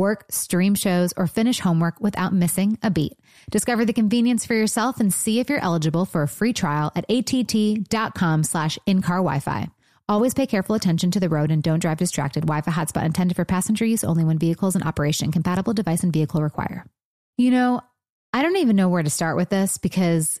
Work, stream shows, or finish homework without missing a beat. Discover the convenience for yourself and see if you're eligible for a free trial at att.com slash in-car Wi-Fi. Always pay careful attention to the road and don't drive distracted. Wi-Fi hotspot intended for passenger use only when vehicles in operation. Compatible device and vehicle require. You know, I don't even know where to start with this because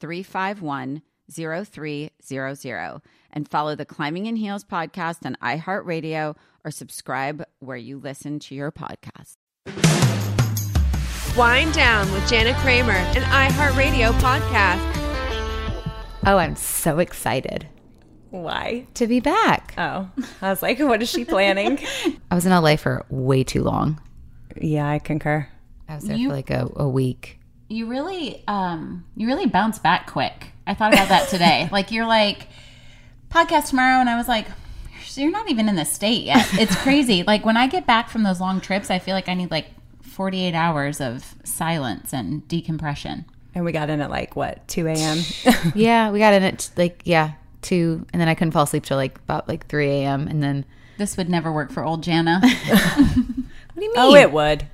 351 0300 and follow the Climbing in Heels podcast on iHeartRadio or subscribe where you listen to your podcast. Wind Down with Jana Kramer, an iHeartRadio podcast. Oh, I'm so excited Why? to be back. Oh, I was like, what is she planning? I was in LA for way too long. yeah, I concur. I was there You- for like a, a week. You really um you really bounce back quick i thought about that today like you're like podcast tomorrow and i was like you're not even in the state yet it's crazy like when i get back from those long trips i feel like i need like 48 hours of silence and decompression And we got in at like, what, 2 a.m.? Yeah, we got in at like, yeah, two. And then I couldn't fall asleep till like about like 3 a.m. And then, this would never work for old jana what do you mean? oh, it would.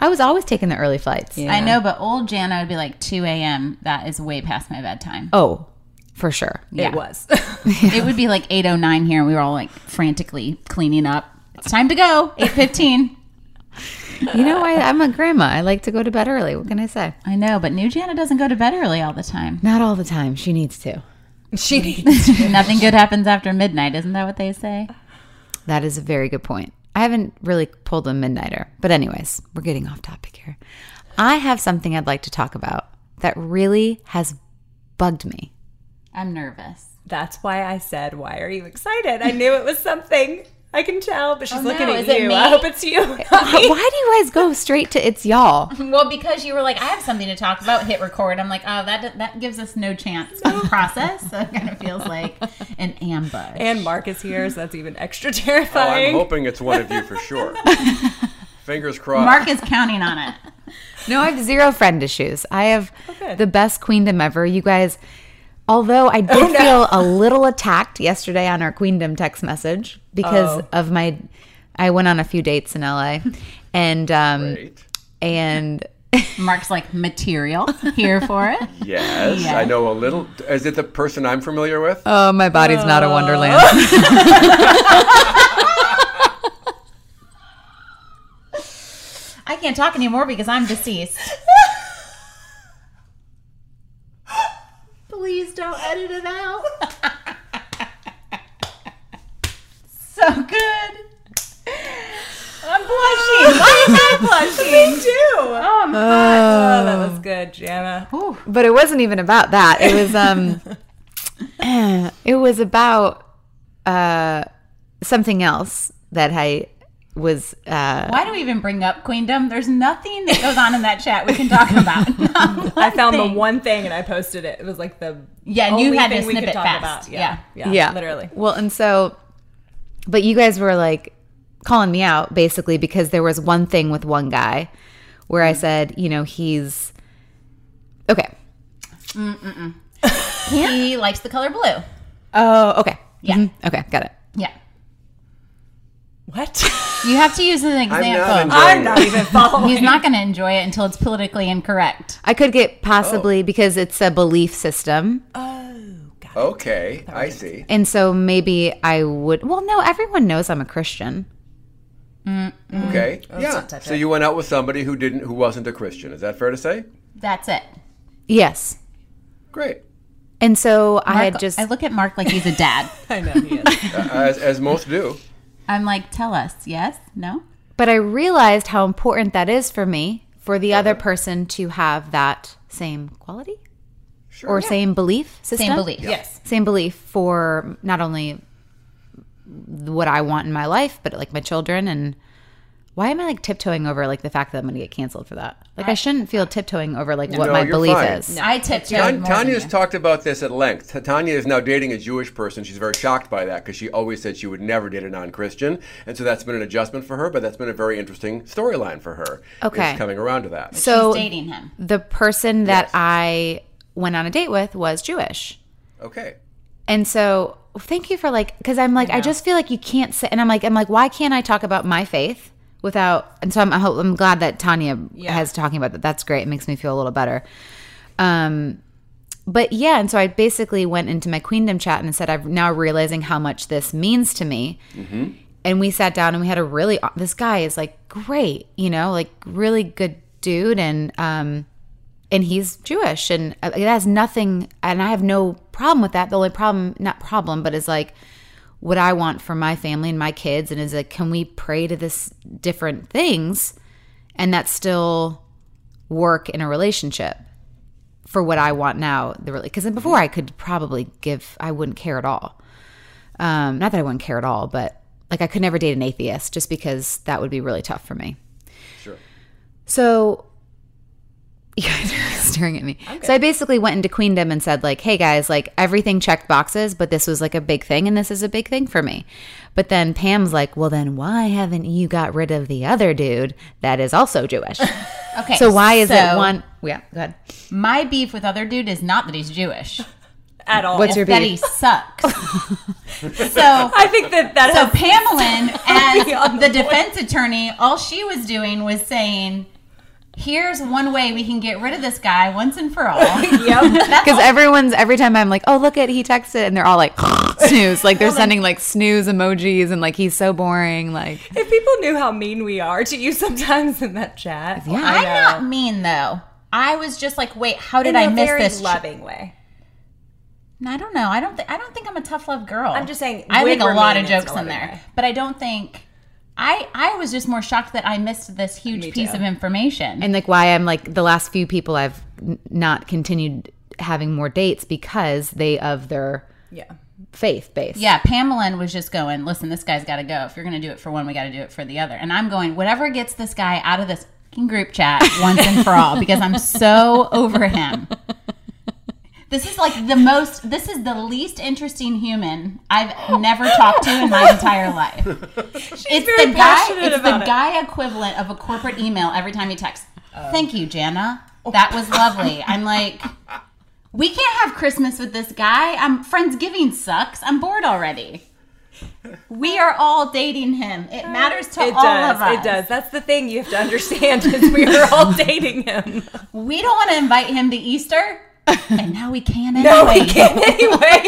I was always taking the early flights. Yeah. i know but old jana would be like 2 a.m that is way past my bedtime Oh, for sure. It was. it would be like 809 here and we were all like frantically cleaning up it's time to go 815 You know, I, I'm a grandma. I like to go to bed early. What can I say? I know, but new Jana doesn't go to bed early all the time. Not all the time. She needs to. she needs Nothing good happens after midnight, isn't that what they say? That is a very good point. I haven't really pulled a midnighter. But, anyways, we're getting off topic here. I have something I'd like to talk about that really has bugged me. I'm nervous. That's why I said, why are you excited? I knew it was something. I can tell, but she's Oh, looking no, at is you. I hope it's you. Why do you guys go straight to it's y'all? Well, because you were like, I have something to talk about. Hit record. I'm like, oh, that that gives us no chance to process. So it kind of feels like an ambush. and Mark is here, so that's even extra terrifying. Oh, I'm hoping it's one of you for sure. Fingers crossed. Mark is counting on it. No, I have zero friend issues. I have oh, good. the best queendom ever. You guys Although I did Oh, no. feel a little attacked yesterday on our Queendom text message because Oh. of my, I went on a few dates in LA, and um, Great. and Mark's like material here for it. Yes, Yeah. I know a little. Is it the person I'm familiar with? oh, my body's not a wonderland. I can't talk anymore because I'm deceased. Please don't edit it out. so good. I'm blushing. Why am I blushing? Me too. Oh, I'm hot. Oh, that was good, Jana. but it wasn't even about that. It was um, it was about uh something else that I was uh Why do we even bring up Queendom? There's nothing that goes on in that chat we can talk about. I found thing. the one thing and I posted it. It was like the Yeah, and you had to thing we snip it fast. about. Yeah. yeah, yeah literally. well and so but you guys were like calling me out basically because there was one thing with one guy where i said you know he's okay He likes the color blue. oh okay Yeah. Mhm. okay got it Yeah. What? You have to use an not example. enjoying I'm not even following. He's not going to enjoy it until it's politically incorrect. i could get possibly because it's a belief system Oh, Okay, I see. and so maybe i would well no everyone knows i'm a christian Okay, yeah. So you went out with somebody who didn't, who wasn't a Christian. Is that fair to say? That's it. yes Great. and so i had just I look at Mark like he's a dad. I know he is. Uh, as, as most do. I'm like, tell us, yes, no. But I realized how important that is for me for the other person to have that same quality Sure. or same belief system. Same belief. yes. Same belief for not only what I want in my life, but like my children. And why am I like tiptoeing over like the fact that I'm going to get canceled for that? Like I shouldn't feel tiptoeing over like what No, my belief fine. is. I tiptoed Tan- more Tanya's talked about this at length. Tanya is now dating a Jewish person. She's very shocked by that because she always said she would never date a non-Christian, and so that's been an adjustment for her. But that's been a very interesting storyline for her. Okay. coming around to that. So She's dating him. the person that Yes. I went on a date with was Jewish. Okay. And so thank you for like because I'm like I, just feel like you can't say and I'm like I'm like why can't I talk about my faith without and so I'm I hope- I'm glad that Tanya has talking about that. That's great. It makes me feel a little better. Um but yeah, and so I basically went into my queendom chat and said I'm now realizing how much this means to me. And we sat down and we had a really this guy is like great, you know, like really good dude and um and he's Jewish, and uh, it has nothing, and I have no problem with that. The only problem, not problem, but is like what I want for my family and my kids, and is like, can we pray to this different things, and that still work in a relationship for what I want now? The really because before I could probably give, I wouldn't care at all. Um, not that I wouldn't care at all, but like I could never date an atheist just because that would be really tough for me. Sure. So you guys are staring at me. So I basically went into Queendom and said, like, hey guys, like everything checked boxes, but this was like a big thing and this is a big thing for me. But then Pam's like, well, then why haven't you got rid of the other dude that is also Jewish? Okay. so why is it one? Yeah, go ahead. My beef with other dude is not that he's Jewish. At all. What's your beef? that he sucks. so I think that that so has Pamela, Beyond as the the defense attorney, all she was doing was saying, "Here's one way we can get rid of this guy once and for all." Yep. Because everyone's every time I'm like, oh look at he texted, and they're all like snooze, like they're sending like snooze emojis, and like he's so boring, like if people knew how mean we are to you sometimes in that chat. Yeah. I I'm know. not mean though. I was just like, "Wait, how did in I a miss very this?" loving way. I don't know. I don't. Th- I don't think I'm a tough love girl. I'm just saying, I when make a lot of jokes in there, way. but I don't think. I I was just more shocked that I missed this huge piece of information. and like why I'm like the last few people I've n- not continued having more dates because they of their Yeah. faith base. yeah, Pamela was just going. Listen, this guy's got to go. If you're going to do it for one, we got to do it for the other. And I'm going. Whatever gets this guy out of this fucking group chat once and for all, because I'm so over him. This is like the most. This is the least interesting human I've never talked to in my entire life. it's very the guy. passionate It's the about it. guy equivalent of a corporate email every time he texts. Oh. Thank you, Jana. That was lovely. I'm like, We can't have Christmas with this guy. I'm Friendsgiving sucks. I'm bored already. We are all dating him. It matters to It all does. of us. It does. That's the thing you have to understand is we are all dating him. We don't want to invite him to Easter, and now we can anyway. No, we can't anyway.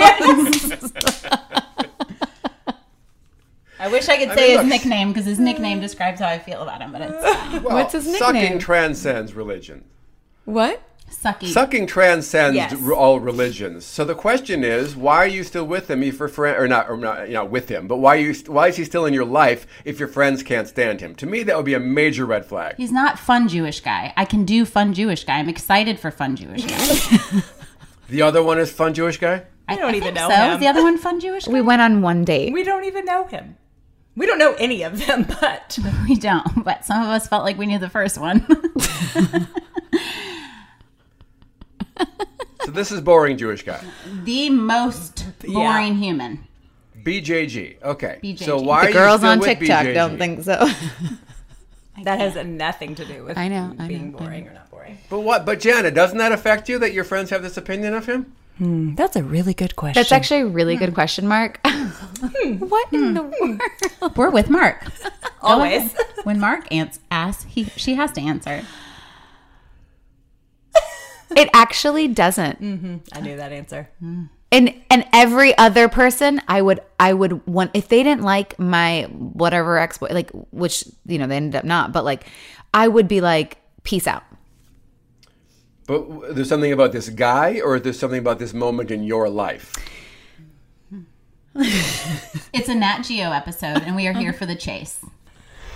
I wish I could I say mean, his look- nickname because his nickname mm. describes how I feel about him, but it's fine. Well, What's his nickname? Sucking transcends religion. What? Sucky. Sucking transcends Yes. all religions. So the question is, why are you still with him if your friend, or not, or not, you know, with him? But why are you? Why is he still in your life if your friends can't stand him? To me, that would be a major red flag. He's not fun Jewish guy. I can do fun Jewish guy. I'm excited for fun Jewish guy. The other one is fun Jewish guy. I don't even think know so. him. Is the other one fun Jewish guy? We went on one date. we don't even know him. We don't know any of them, but We don't, but some of us felt like we knew the first one. So this is boring Jewish guy. the most boring human. BJG. Okay. BJG. So why the are you girls still on TikTok BJG? don't think so. that has nothing to do with I know, I being know, I boring or not boring. But what? But Janet, doesn't that affect you that your friends have this opinion of him? Hmm, that's a really good question. That's actually a really good hmm. question, Mark. Hmm. what in the world? We're with Mark. Always. When Mark ans- asks, he she has to answer. It actually doesn't. Mm-hmm. I knew that answer. and and every other person i would i would want if they didn't like my whatever ex like which you know they ended up not but like i would be like peace out But there's something about this guy, or there's something about this moment in your life. It's a Nat Geo episode, and we are here for the chase.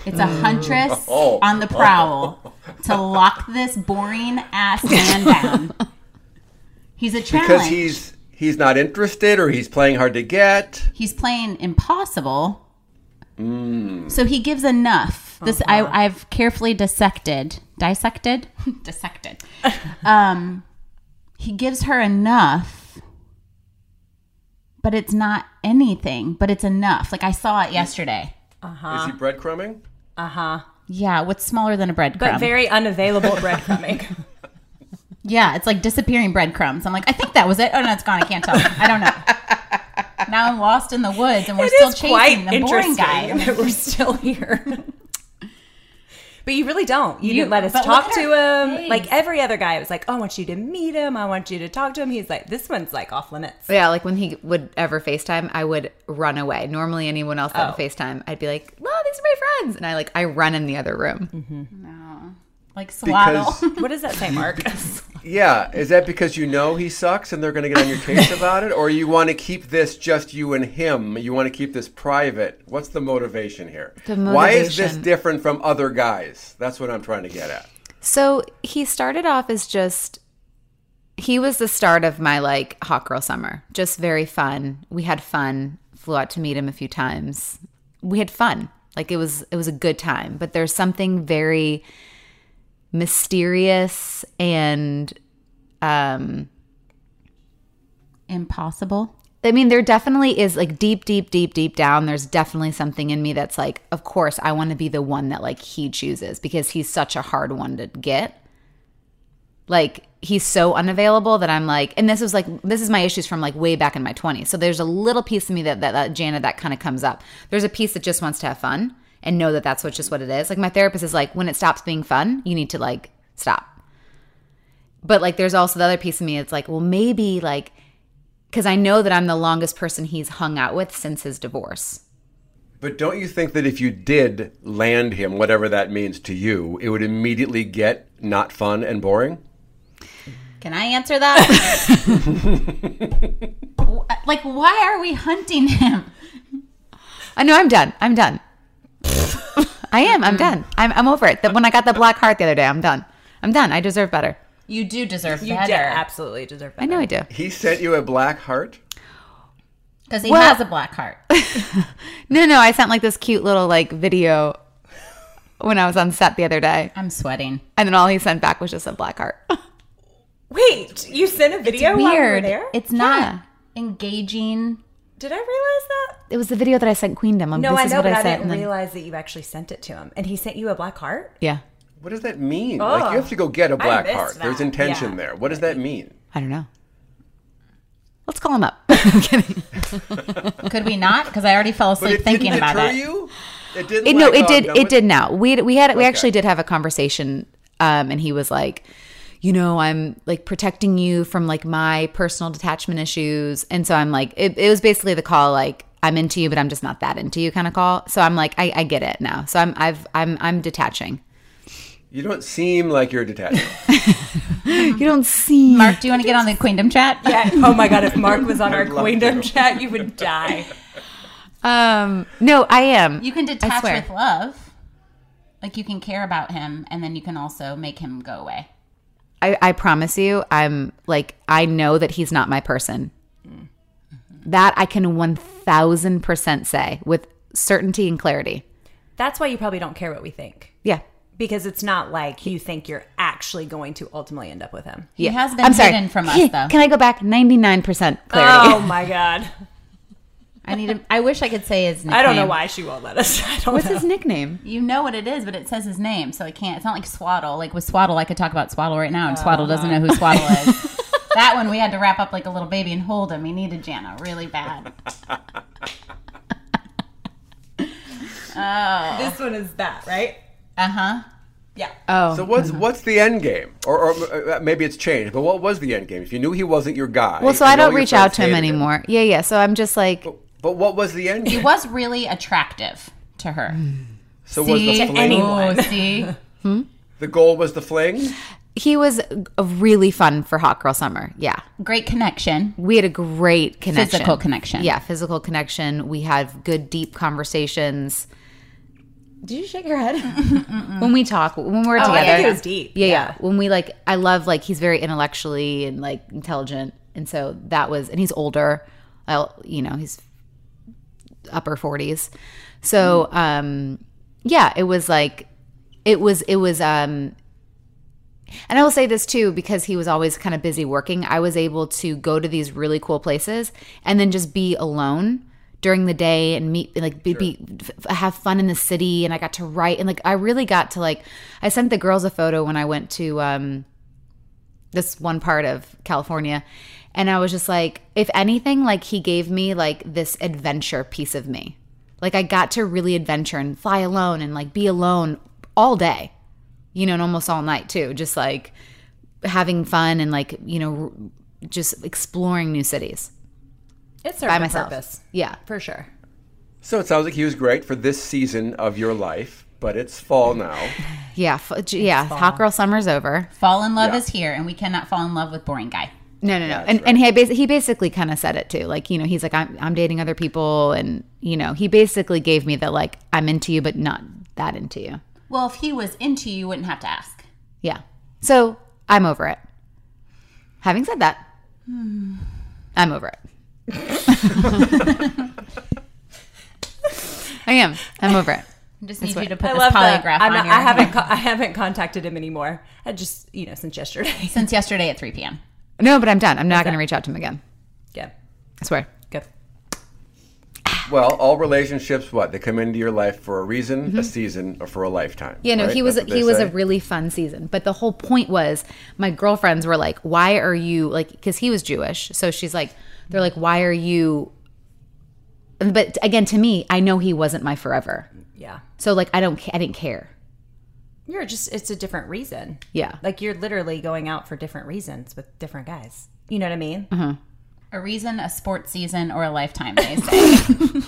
It's a huntress Oh. on the prowl to lock this boring ass man down. He's a challenge. Because he's he's not interested, or he's playing hard to get. he's playing impossible. Mm. So he gives enough. This I, uh-huh. I've carefully dissected, dissected, dissected. Um, he gives her enough, but it's not anything. But it's enough. Like I saw it yesterday. Uh-huh. Is he breadcrumbing? Uh-huh. Yeah, what's smaller than a breadcrumb? But very unavailable breadcrumbing. yeah, it's like disappearing breadcrumbs. I'm like, I think that was it. Oh no, it's gone. I can't tell. I don't know. Now I'm lost in the woods, and we're It still chasing the boring guy. that we're still here. But you really don't. You, You- didn't let us talk to him. face. Like every other guy, it was like, oh, I want you to meet him. I want you to talk to him. He's like, this one's like off limits. yeah like when he would ever facetime i would run away normally anyone else on would oh. facetime i'd be like well these are my friends and i like i run in the other room mm-hmm. Like swaddle. Because What does that say, Mark? yeah, is that because you know he sucks and they're going to get on your case about it, or you want to keep this just you and him? You want to keep this private? What's the motivation here? The motivation. Why is this different from other guys? That's what I'm trying to get at. So he started off as just he was the start of my like hot girl summer. Just very fun. We had fun. Flew out to meet him a few times. We had fun. Like it was it was a good time. But there's something very mysterious and um Impossible. I mean, there definitely is like deep, deep, deep, deep down. There's definitely something in me that's like, of course, I want to be the one that like he chooses because he's such a hard one to get. Like he's so unavailable that I'm like, and this was like, this is my issues from like way back in my 20s. So there's a little piece of me that that, that Jana that kind of comes up. There's a piece that just wants to have fun and know that that's what just what it is. Like my therapist is like, when it stops being fun, you need to like stop. But like, there's also the other piece of me. It's like, well, maybe like because I know that I'm the longest person he's hung out with since his divorce. But don't you think that if you did land him, whatever that means to you, it would immediately get not fun and boring? Can I answer that? like, why are we hunting him? I know I'm done. I'm done. I am. I'm done. I'm, I'm over it. That when I got the black heart the other day, I'm done. I'm done. I deserve better. You do deserve you better. did absolutely deserve better. I know I do. He sent you a black heart? Because he Well- has a black heart. No, no. I sent like this cute little like video when I was on set the other day, I'm sweating. and then all he sent back was just a black heart. Wait, you sent a video while we were Weird. there? It's not Yeah. engaging. Did I realize that? It was the video that I sent Queendom. Um, No, this I is know, what but I, I didn't then- realize that you actually sent it to him. And he sent you a black heart? yeah, What does that mean? Like you have to go get a black missed heart. There's intention Yeah. there. What does that mean? I don't know. Let's call him up. I'm kidding. Could we not? Because I already fell But asleep it thinking didn't about deter it. you. It didn't. It, no, it oh, did. I'm done It did now. We we had we Okay. actually did have a conversation, um, and he was like, you know, I'm like protecting you from like my personal detachment issues, and so I'm like, it, it was basically the call like. I'm into you, but I'm just not that into you kind of call. So I'm like, I, I get it now. So I'm, I've, I'm, I'm detaching. You don't seem like you're detached. You don't seem. Mark, do you want to get on the Queendom chat? Yeah. Oh my god, if Mark was on our I'd love Queendom to. chat, you would die. Um, no, I am. You can detach with love. Like you can care about him, and then you can also make him go away. I, I promise you, I'm like, I know that he's not my person. That I can 1000% say with certainty and clarity. That's why you probably don't care what we think. Yeah. Because it's not like you think you're actually going to ultimately end up with him. He has been I'm sorry. hidden from us, though. Can I go back? 99% clarity. Oh my god. I need. To, I wish I could say his name. I don't know why she won't let us. I don't What's know. his nickname? You know what it is, but it says his name, so I can't. It's not like Swaddle. Like with Swaddle, I could talk about Swaddle right now, and Swaddle doesn't know who Swaddle is. that one we had to wrap up like a little baby and hold him. He needed Jana really bad. oh. This one is that, right? Uh huh. Yeah. Oh. So what's what's the end game? Or, or uh, maybe it's changed. But what was the end game? If you knew he wasn't your guy. well, so I don't reach out to him hated anymore. Yeah, yeah. So I'm just like, But what was the end He was really attractive to her. So was the See? fling? anyone. Oh, see. Hmm? The goal was the fling. he was really fun for Hot Girl Summer. Yeah. Great connection. We had a great connection. Physical connection. Yeah, physical connection. We had good, deep conversations. Did you shake your head? when we talk, when we're Oh, I together. think it was deep. Yeah, yeah, Yeah. When we like, I love like he's very intellectually and like intelligent, and so that was, and he's older. I'll, you know, he's upper forties. So, um, yeah, it was like, it was, it was, um, and I will say this too, because he was always kind of busy working. I was able to go to these really cool places and then just be alone during the day and meet, like, be, be f- have fun in the city. And I got to write, and like, I really got to like, I sent the girls a photo when I went to um, this one part of California, and I was just like, if anything, like he gave me like this adventure piece of me. Like I got to really adventure and fly alone and like be alone all day you know, and almost all night too. Just like having fun and like, you know, just exploring new cities It served by myself. purpose. Yeah. For sure. So it sounds like he was great for this season of your life, but it's fall now. Yeah. F- j- yeah. Hot girl summer's over. Fall in love Yeah. is here, and we cannot fall in love with boring guy. No, no, no. and and he, bas- he basically kind of said it too. Like, you know, he's like, I'm, I'm dating other people. And, you know, he basically gave me the like, I'm into you, but not that into you. Well, if he was into you, you wouldn't have to ask. Yeah. So I'm over it. Having said that, hmm. I'm over it. I am. I'm over it. I just need what- you to put I this polygraph I'm on not, your I haven't. Co- I haven't contacted him anymore. I just you know since yesterday. since yesterday at 3 p.m. No, but I'm done. I'm not going to reach out to him again. Good. I swear. Good. Well, all relationships, what they come into your life for a reason, a season, or for a lifetime. Mm-hmm. Yeah, no, right? he was That's what he they was say. a really fun season. But the whole point was my girlfriends were like, "Why are you like?" Because he was Jewish, so she's like, "They're like, why are you?" But again, to me, I know he wasn't my forever, Yeah. so like I don't, ca- I didn't care. You're just. It's a different reason. Yeah, Like you're literally going out for different reasons with different guys. You know what I mean? Mm-hmm. A reason, a sports season, or a lifetime, they say.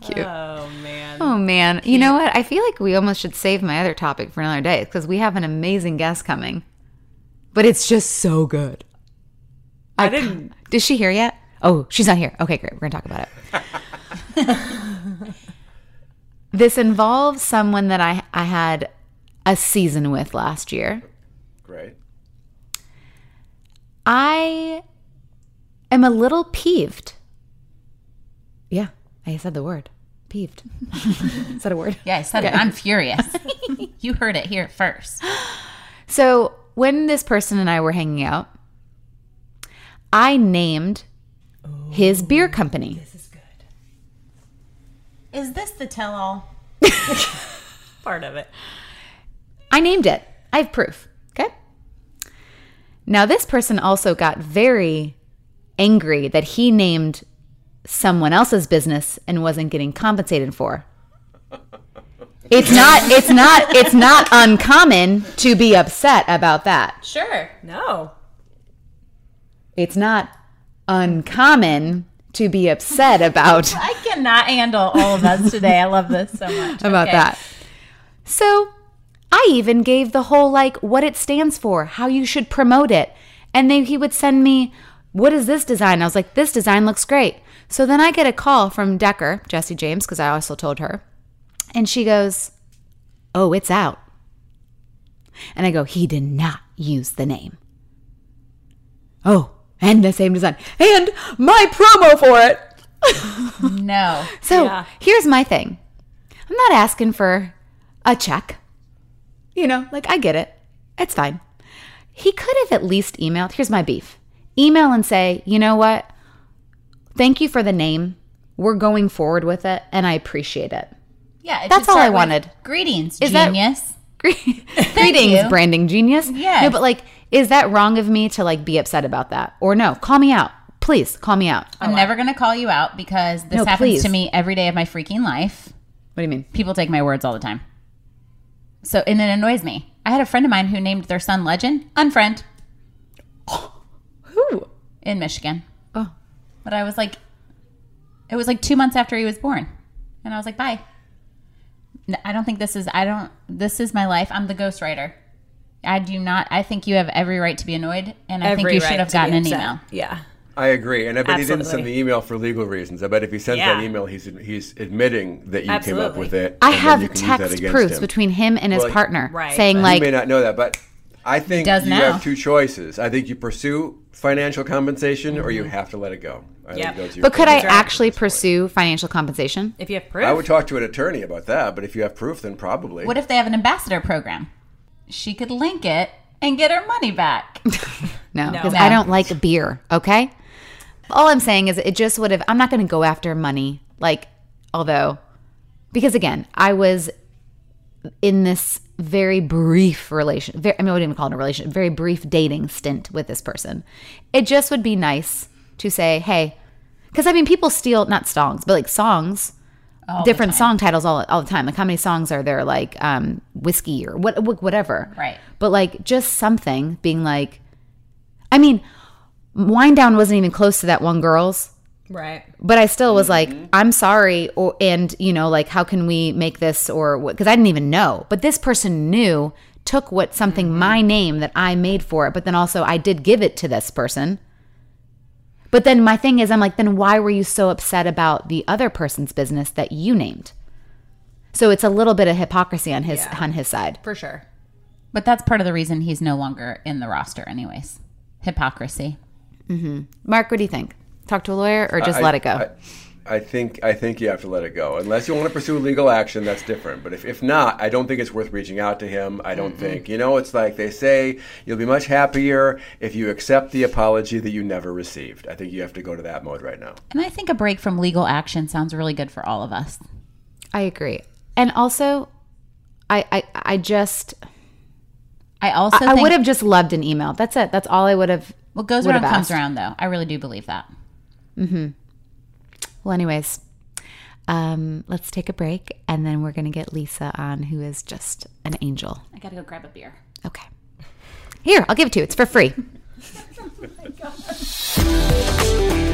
Cute. Oh man. Oh man, you know what? I feel like we almost should save my other topic for another day because we have an amazing guest coming. But it's just so good. I didn't. Did she hear yet? Oh, she's not here. Okay, great. We're gonna talk about it. this involves someone that I I had a season with last year. Great. I am a little peeved. Yeah, I said the word. Peeved. Is that a word? yeah, I said it. I'm furious. you heard it here first. So when this person and I were hanging out, I named his beer oh, company. Is this the tell-all? Part of it. I named it. I have proof. Okay. Now, this person also got very angry that he named someone else's business and wasn't getting compensated for. It's not it's not it's not uncommon to be upset about that. Sure. No. It's not uncommon to be upset about I cannot handle all of us today. I love this so much. about Okay. that. So I even gave the whole like what it stands for, how you should promote it. And then he would send me, what is this design? I was like, this design looks great. So then I get a call from Decker, Jesse James, because I also told her. And she goes, Oh, it's out. And I go, He did not use the name. Oh, and the same design. And my promo for it. No. So Yeah. here's my thing I'm not asking for a check. You know, like I get it. It's fine. He could have at least emailed. Here's my beef email and say, you know what? Thank you for the name. We're going forward with it, and I appreciate it. Yeah. it That's all I with, wanted. Greetings, Is that- genius. Greetings, branding genius. Yeah. No, but like, is that wrong of me to like be upset about that? Or no, call me out. Please call me out. I'm never going to call you out because this No, happens please. to me every day of my freaking life. What do you mean? People take my words all the time. So, and it annoys me. I had a friend of mine who named their son Legend, unfriend, Who? in Michigan. Oh. But I was like, it was like two months after he was born. And I was like, bye. N- I don't think this is, I don't, this is my life. I'm the ghostwriter. I do not, I think you have every right to be annoyed. And I think Every you should right have gotten an email. Yeah. I agree, and I bet he didn't send the email for legal reasons. I bet if he sends Yeah. that email, he's he's admitting that you came up with it. I have you can use that text proofs him. between him and his Well, partner Right. saying you like, may not know that, but I think you now. have two choices. I think you pursue financial compensation, or Mm-hmm. you have to let it go. I Yep. think those are your but could I actually pursue financial compensation? If you have proof. I would talk to an attorney about that, but if you have proof, then probably. What if they have an ambassador program? She could link it and get her money back. No, because No. I don't like beer. Okay. All I'm saying is it just would have. I'm not going to go after money. Like, although, because again, I was in this very brief relation. Very, I mean, I wouldn't even call it a relation. Very brief dating stint with this person. It just would be nice to say, hey, because I mean, people steal not songs, but like songs. Different song titles all, all the time. Like how many songs are there? Like um, whiskey or what, whatever. Right. But like just something being like, I mean, Wind Down wasn't even close to that one girl's, right. but I still was like, I'm sorry, or and you know, like how can we make this or what? Because I didn't even know, but this person knew, took what something my name that I made for it, but then also I did give it to this person. But then my thing is, I'm like, then why were you so upset about the other person's business that you named? So it's a little bit of hypocrisy on his on his side. For sure. but that's part of the reason he's no longer in the roster, anyways. Hypocrisy. Mm-hmm. Mark, what do you think? Talk to a lawyer or just I- let it go? I, I think I think you have to let it go. Unless you want to pursue legal action, that's different. But if, if not, I don't think it's worth reaching out to him. I don't think. You know, it's like they say, you'll be much happier if you accept the apology that you never received. I think you have to go to that mode right now. And I think a break from legal action sounds really good for all of us. I agree. And also, I I, I just I also I think would have just loved an email. That's it. That's all I would have. what goes around comes asked. around, though. I really do believe that. Mm-hmm. Well, anyways, um, let's take a break, and then we're gonna get Lisa on, who is just an angel. I gotta go grab a beer. Okay. Here, I'll give it to you. It's for free.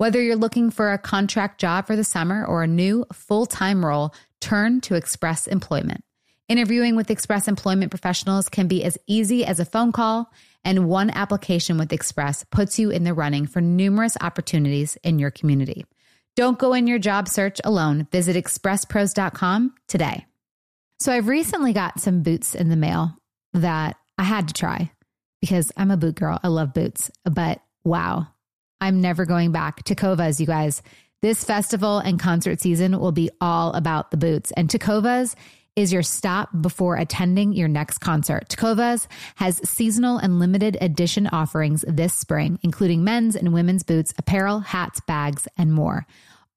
Whether you're looking for a contract job for the summer or a new full time role, turn to Express Employment. Interviewing with Express Employment professionals can be as easy as a phone call, and one application with Express puts you in the running for numerous opportunities in your community. Don't go in your job search alone. Visit expresspros.com today. So, I've recently got some boots in the mail that I had to try because I'm a boot girl. I love boots, but wow, I'm never going back. Tecovas, you guys. This festival and concert season will be all about the boots. And Tecovas is your stop before attending your next concert. Tecovas has seasonal and limited edition offerings this spring, including men's and women's boots, apparel, hats, bags, and more.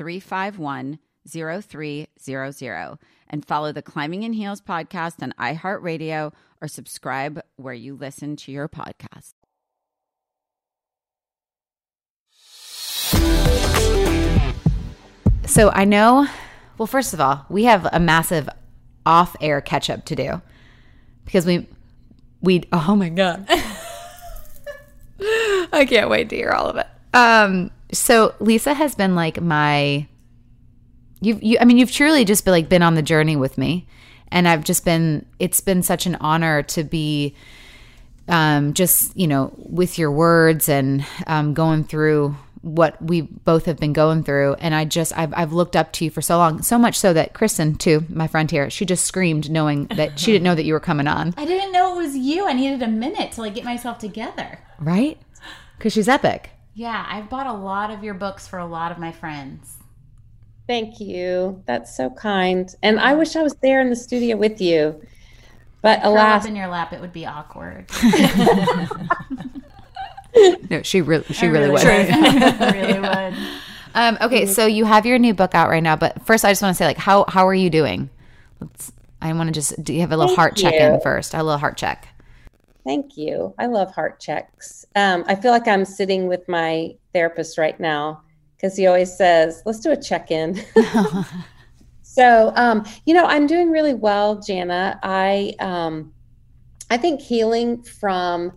351 0300 and follow the Climbing in Heels podcast on iHeartRadio or subscribe where you listen to your podcast. So I know, well, first of all, we have a massive off air catch up to do because we, we, oh my God. I can't wait to hear all of it. Um, so Lisa has been like my, you've, you, I mean, you've truly just been like been on the journey with me. And I've just been, it's been such an honor to be, um, just, you know, with your words and um, going through what we both have been going through. And I just, I've, I've looked up to you for so long, so much so that Kristen, too, my friend here, she just screamed knowing that she didn't know that you were coming on. I didn't know it was you. I needed a minute to like get myself together. Right? Because she's epic. Yeah, I've bought a lot of your books for a lot of my friends. Thank you. That's so kind. And I wish I was there in the studio with you. But Curl alas, in your lap, it would be awkward. No, she really, she really would. really would. Um, okay, so you have your new book out right now, but first I just want to say, like, how how are you doing? Let's. I want to just. Do you have a little Thank heart check in first? A little heart check. Thank you. I love heart checks. Um, I feel like I'm sitting with my therapist right now because he always says, let's do a check in. so, um, you know, I'm doing really well, Jana. I, um, I think healing from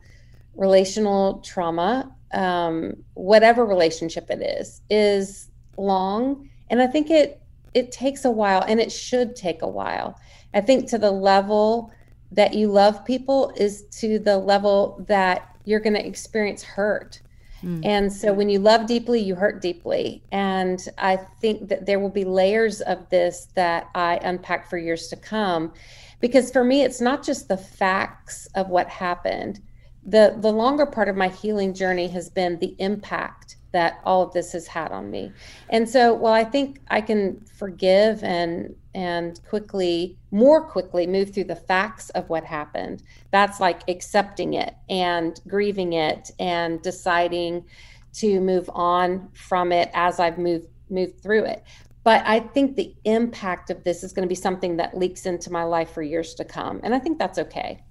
relational trauma, um, whatever relationship it is, is long. And I think it it takes a while and it should take a while. I think to the level that you love people is to the level that you're going to experience hurt. Hmm. And so when you love deeply, you hurt deeply. And I think that there will be layers of this that I unpack for years to come. Because for me, it's not just the facts of what happened. The the longer part of my healing journey has been the impact that all of this has had on me. And so while I think I can forgive and and quickly more quickly move through the facts of what happened. That's like accepting it and grieving it and deciding to move on from it as i've moved moved through it. But i think the impact of this is going to be something that leaks into my life for years to come and i think that's okay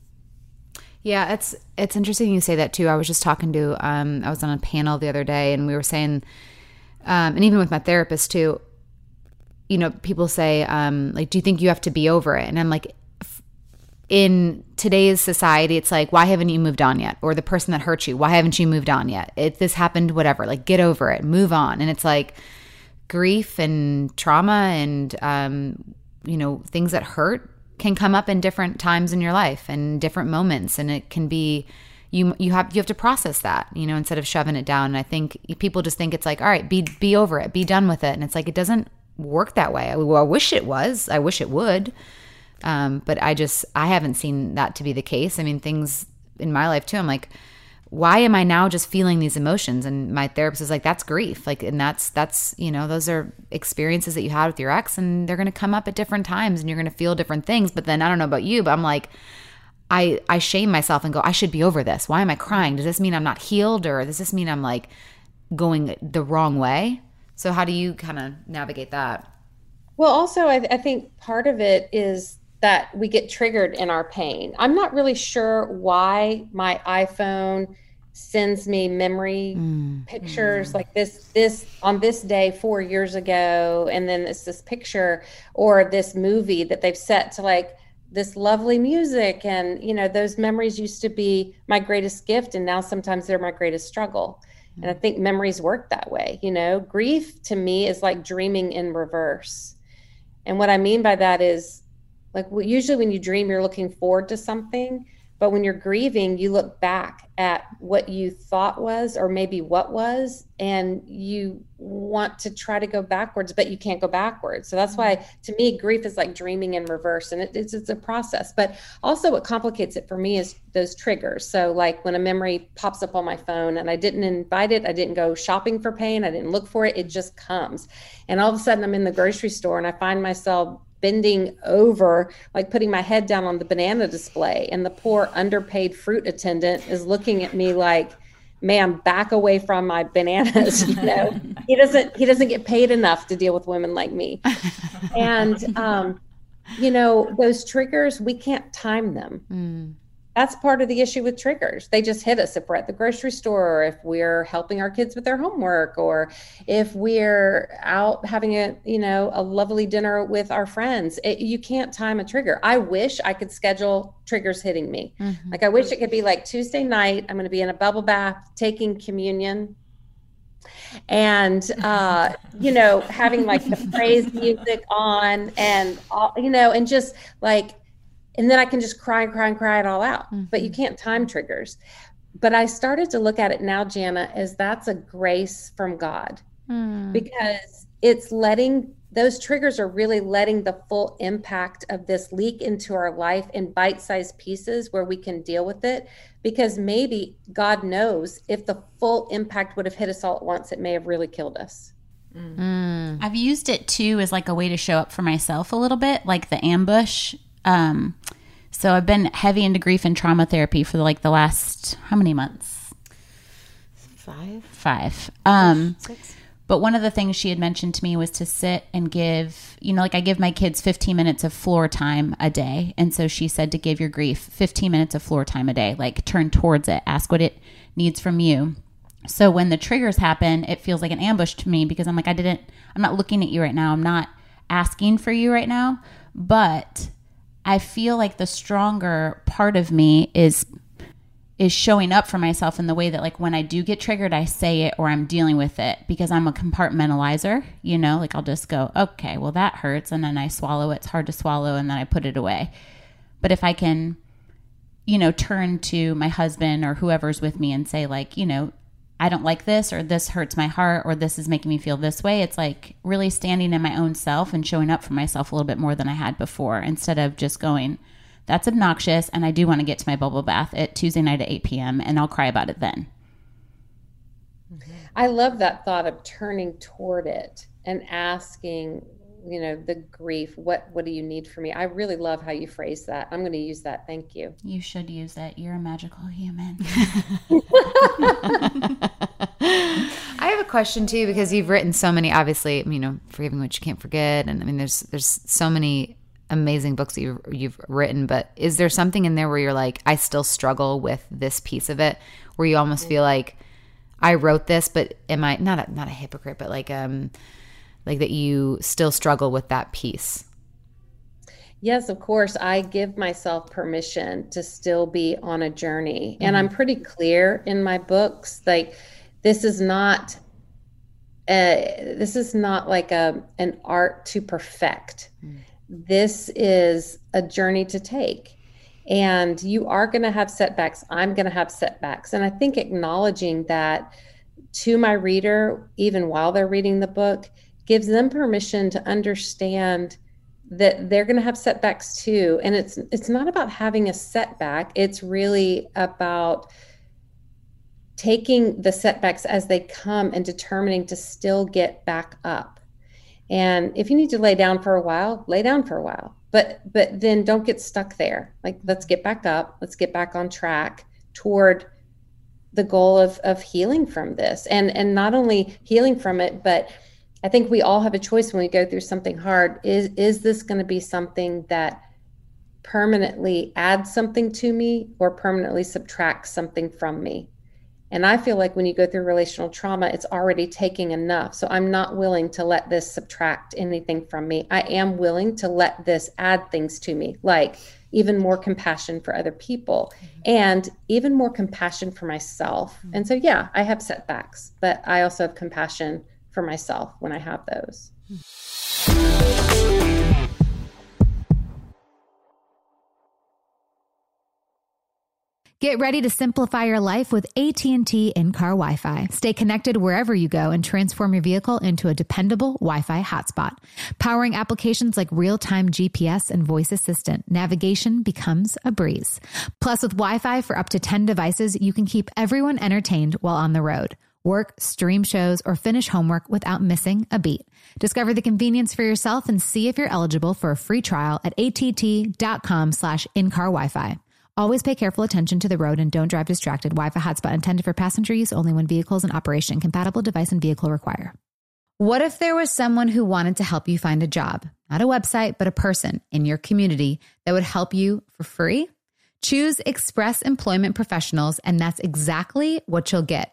Yeah, it's it's interesting you say that too. I was just talking to um I was on a panel the other day and we were saying um and even with my therapist too, you know, people say um like do you think you have to be over it? And I'm like in today's society it's like why haven't you moved on yet? Or the person that hurt you, why haven't you moved on yet? If this happened whatever, like get over it, move on. And it's like grief and trauma and um you know, things that hurt can come up in different times in your life and different moments and it can be you you have you have to process that you know instead of shoving it down. And i think people just think it's like all right be be over it be done with it. And it's like it doesn't work that way. I, well, I wish it was. I wish it would. Um, but i just i haven't seen that to be the case. I mean things in my life too i'm like why am I now just feeling these emotions? And my therapist is like, that's grief. Like, and that's, that's, you know, those are experiences that you had with your ex and they're going to come up at different times and you're going to feel different things. But then I don't know about you, but I'm like, I, I shame myself and go, I should be over this. Why am I crying? Does this mean I'm not healed or does this mean I'm like going the wrong way? So how do you kind of navigate that? Well, also, I, I think part of it is that we get triggered in our pain. I'm not really sure why my iPhone sends me memory mm. pictures mm. like this this on this day 4 years ago and then it's this picture or this movie that they've set to like this lovely music and you know those memories used to be my greatest gift and now sometimes they're my greatest struggle. And i mm. think memories work that way you know? Grief to me is like dreaming in reverse. And what i mean by that is like well, usually when you dream you're looking forward to something but when you're grieving you look back at what you thought was or maybe what was and you want to try to go backwards but you can't go backwards. So that's mm-hmm. why to me grief is like dreaming in reverse and it, it's, it's a process. But also what complicates it for me is those triggers. So like when a memory pops up on my phone and i didn't invite it i didn't go shopping for pain i didn't look for it it just comes. And all of a sudden i'm in the grocery store and i find myself bending over, like putting my head down on the banana display. And the poor underpaid fruit attendant is looking at me like, ma'am, back away from my bananas. You know, he doesn't he doesn't get paid enough to deal with women like me. And um, you know, those triggers, we can't time them. That's part of the issue with triggers. They just hit us if we're at the grocery store or if we're helping our kids with their homework or if we're out having a, you know, a lovely dinner with our friends. It, you can't time a trigger. I wish I could schedule triggers hitting me. Like I wish it could be like Tuesday night, I'm going to be in a bubble bath taking communion and uh you know having like the praise music on and all you know and just like and then I can just cry and cry and cry it all out. But you mm-hmm. can't time triggers. But I started to look at it now, Jana, as that's a grace from God mm. because it's letting those triggers are really letting the full impact of this leak into our life in bite sized pieces where we can deal with it. Because maybe God knows if the full impact would have hit us all at once, it may have really killed us. Mm. Mm. I've used it too as like a way to show up for myself a little bit, like the ambush. Um, so I've been heavy into grief and trauma therapy for like the last how many months? Five, Five. Um, six. but one of the things she had mentioned to me was to sit and give, you know, like I give my kids 15 minutes of floor time a day. And so she said to give your grief 15 minutes of floor time a day, like turn towards it, ask what it needs from you. So when the triggers happen, it feels like an ambush to me because I'm like, I didn't, I'm not looking at you right now. I'm not asking for you right now. But I feel like the stronger part of me is is showing up for myself in the way that like when I do get triggered, I say it or I'm dealing with it because I'm a compartmentalizer, you know, like I'll just go, okay, well that hurts. And then I swallow it. It's hard to swallow. And then I put it away. But if I can, you know, turn to my husband or whoever's with me and say like, you know, I don't like this or this hurts my heart or this is making me feel this way. It's like really standing in my own self and showing up for myself a little bit more than I had before instead of just going, that's obnoxious and I do want to get to my bubble bath at Tuesday night at 8 p.m. and I'll cry about it then. I love that thought of turning toward it and asking, you know, the grief, what what do you need for me? I really love how you phrase that. I'm going to use that. Thank you. You should use that You're a magical human. I have a question too because you've written so many. Obviously, you know, forgiving what you can't forget, and I mean, there's there's so many amazing books that you've, you've written. But is there something in there where you're like, I still struggle with this piece of it, where you almost feel like I wrote this, but am I not a, not a hypocrite, but like um like that you still struggle with that piece? Yes, of course. I give myself permission to still be on a journey. Mm-hmm. And I'm pretty clear in my books. Like, this is not. Uh, this is not like a an art to perfect. Mm. This is a journey to take, and you are going to have setbacks. I'm going to have setbacks, and I think acknowledging that to my reader, even while they're reading the book, gives them permission to understand that they're going to have setbacks too. And it's it's not about having a setback. It's really about taking the setbacks as they come and determining to still get back up. And if you need to lay down for a while lay down for a while. But but then don't get stuck there. Like let's get back up. Let's get back on track toward the goal of of healing from this. And and not only healing from it but I think we all have a choice when we go through something hard. Is is this going to be something that permanently adds something to me or permanently subtracts something from me? And I feel like when you go through relational trauma, it's already taking enough. So I'm not willing to let this subtract anything from me. I am willing to let this add things to me, like even more compassion for other people mm-hmm. and even more compassion for myself. Mm-hmm. And so, yeah, I have setbacks, but I also have compassion for myself when I have those. Get ready to simplify your life with AT&T in-car Wi-Fi. Stay connected wherever you go and transform your vehicle into a dependable Wi-Fi hotspot. Powering applications like real-time GPS and voice assistant, navigation becomes a breeze. Plus with Wi-Fi for up to 10 devices, you can keep everyone entertained while on the road work, stream shows, or finish homework without missing a beat. Discover the convenience for yourself and see if you're eligible for a free trial at att.com slash in-car Wi-Fi. Always pay careful attention to the road and don't drive distracted. Wi-Fi hotspot intended for passenger use only when vehicles in operation. Compatible device and vehicle require. What if there was someone who wanted to help you find a job? Not a website, but a person in your community that would help you for free? Choose Express Employment Professionals, and that's exactly what you'll get.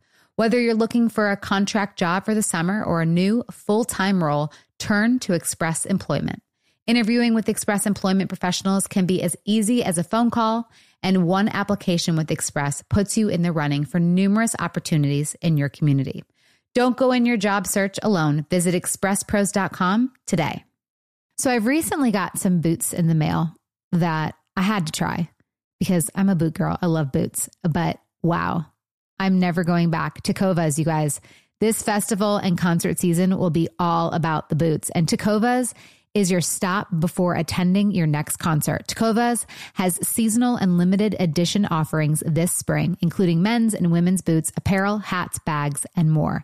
Whether you're looking for a contract job for the summer or a new full time role, turn to Express Employment. Interviewing with Express Employment professionals can be as easy as a phone call, and one application with Express puts you in the running for numerous opportunities in your community. Don't go in your job search alone. Visit expresspros.com today. So, I've recently got some boots in the mail that I had to try because I'm a boot girl. I love boots, but wow, I'm never going back. Tecovas, you guys. This festival and concert season will be all about the boots. And Tecovas is your stop before attending your next concert. Tecovas has seasonal and limited edition offerings this spring, including men's and women's boots, apparel, hats, bags, and more.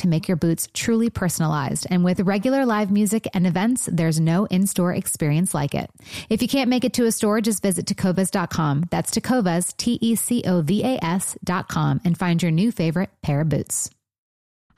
to make your boots truly personalized. And with regular live music and events, there's no in store experience like it. If you can't make it to a store, just visit tecovas.com. That's tecovas, T E C O V A S.com, and find your new favorite pair of boots.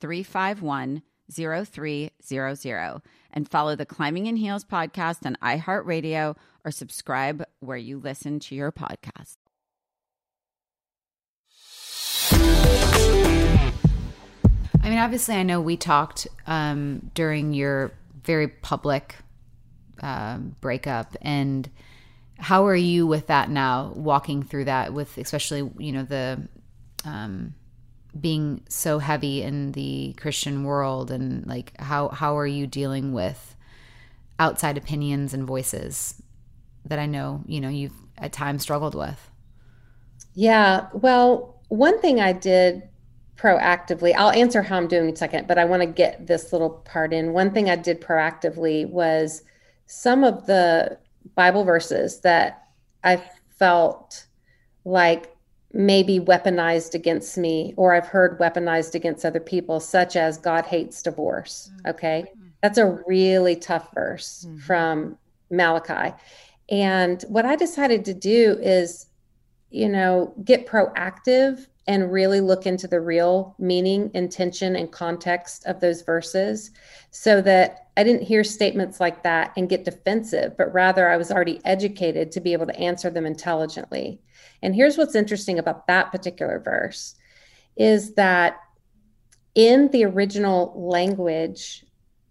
351 0300 and follow the Climbing in Heels podcast on iHeartRadio or subscribe where you listen to your podcast. I mean, obviously, I know we talked um, during your very public um, breakup, and how are you with that now? Walking through that with, especially, you know, the um, being so heavy in the Christian world, and like, how how are you dealing with outside opinions and voices that I know, you know, you've at times struggled with? Yeah. Well, one thing I did proactively, I'll answer how I'm doing in a second, but I want to get this little part in. One thing I did proactively was some of the Bible verses that I felt like maybe weaponized against me or I've heard weaponized against other people, such as God hates divorce. Okay. That's a really tough verse mm-hmm. from Malachi. And what I decided to do is, you know, get proactive and really look into the real meaning, intention, and context of those verses so that I didn't hear statements like that and get defensive, but rather I was already educated to be able to answer them intelligently. And here's what's interesting about that particular verse is that in the original language,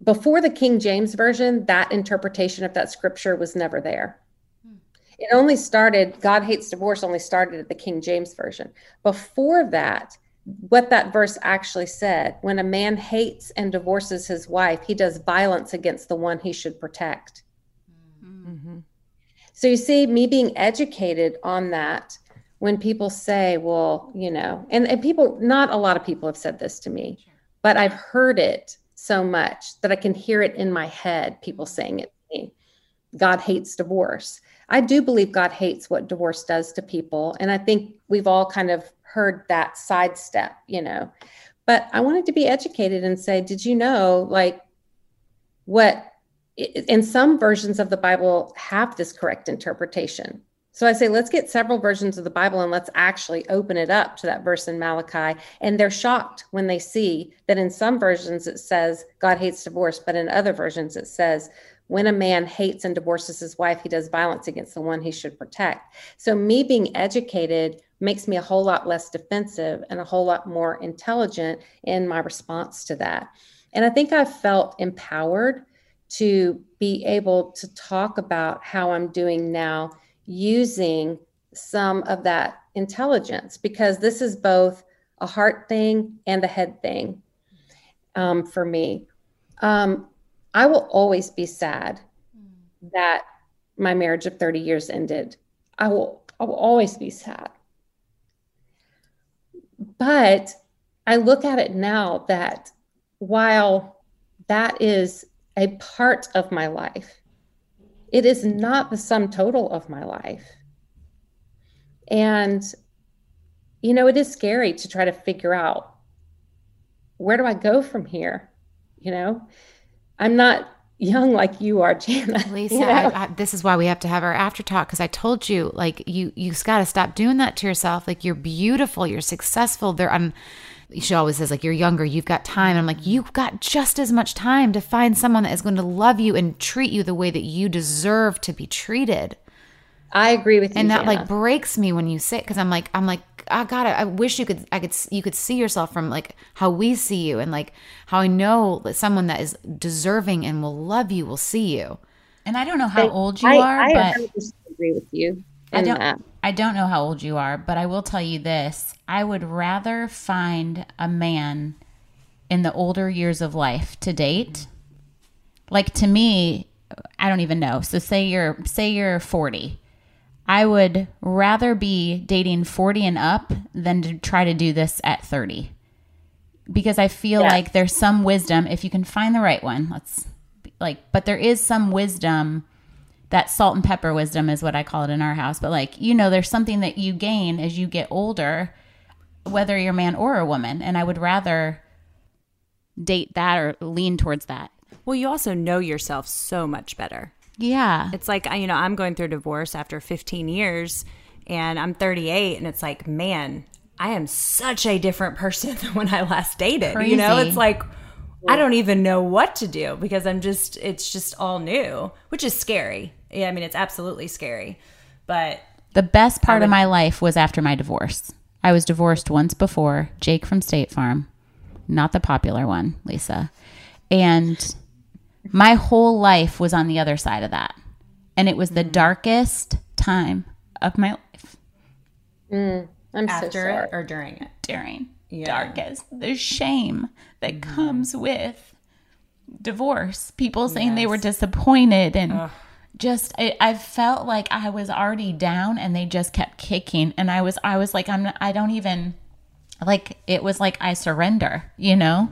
before the King James Version, that interpretation of that scripture was never there. Hmm. It only started, God hates divorce only started at the King James Version. Before that, what that verse actually said when a man hates and divorces his wife, he does violence against the one he should protect. Mm-hmm. Hmm. mm-hmm. So you see, me being educated on that, when people say, well, you know, and, and people, not a lot of people have said this to me, but I've heard it so much that I can hear it in my head, people saying it to me. God hates divorce. I do believe God hates what divorce does to people. And I think we've all kind of heard that sidestep, you know. But I wanted to be educated and say, did you know, like, what in some versions of the Bible have this correct interpretation? So I say, let's get several versions of the Bible and let's actually open it up to that verse in Malachi. And they're shocked when they see that in some versions it says God hates divorce, but in other versions it says when a man hates and divorces his wife, he does violence against the one he should protect. So, me being educated makes me a whole lot less defensive and a whole lot more intelligent in my response to that. And I think I've felt empowered to be able to talk about how I'm doing now using some of that intelligence because this is both a heart thing and a head thing um, for me. Um, I will always be sad that my marriage of 30 years ended. I will, I will always be sad. But I look at it now that while that is a part of my life, it is not the sum total of my life. And, you know, it is scary to try to figure out where do I go from here? You know, I'm not young like you are, Jana. Lisa, you know? I, I, this is why we have to have our after talk because I told you, like, you you got to stop doing that to yourself. Like, you're beautiful, you're successful. There, I'm. She always says, like, you're younger, you've got time. I'm like, you've got just as much time to find someone that is going to love you and treat you the way that you deserve to be treated. I agree with you. And that Jana. like breaks me when you say because I'm like, I'm like, I gotta. I wish you could. I could. You could see yourself from like how we see you, and like how I know that someone that is deserving and will love you will see you. And I don't know how But old you I, are, I but 100% agree with you. I don't that. I don't know how old you are, but I will tell you this. I would rather find a man in the older years of life to date. Like to me, I don't even know. So say you're say you're 40. I would rather be dating 40 and up than to try to do this at 30. Because I feel Yeah. like there's some wisdom if you can find the right one. Let's like but there is some wisdom that salt and pepper wisdom is what I call it in our house. But like, you know, there's something that you gain as you get older, whether you're a man or a woman. And I would rather date that or lean towards that. Well, you also know yourself so much better. Yeah. It's like, you know, I'm going through divorce after 15 years and I'm 38 and it's like, man, I am such a different person than when I last dated. You know, it's like I don't even know what to do because I'm just it's just all new, which is scary. Yeah, I mean, it's absolutely scary. But The best part of my life was after my divorce. I was divorced once before, Jake from State Farm, not the popular one, Lisa. And my whole life was on the other side of that. And it was the mm. darkest time of my life mm, I'm so after sorry. it or during it. during Yeah. darkest the shame that comes with divorce people saying they were disappointed and just I, I felt like i was already down and they just kept kicking and i was i was like i'm not, i don't even like it was like i surrender you know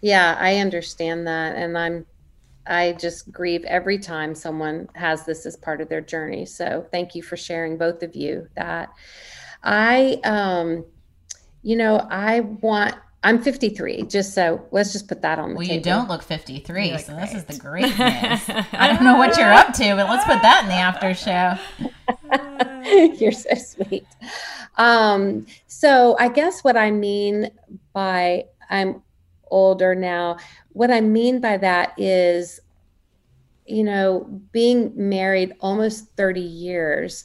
Yeah, I understand that. And I'm, I just grieve every time someone has this as part of their journey. So thank you for sharing, both of you, that. I, um, you know, I want, I'm 53, just so let's just put that on the well table. you don't look 53 so this is the great news i don't know what you're up to but let's put that in the after show You're so sweet. Um, so I guess what I mean by I'm older now, what I mean by that is, you know, being married almost 30 years,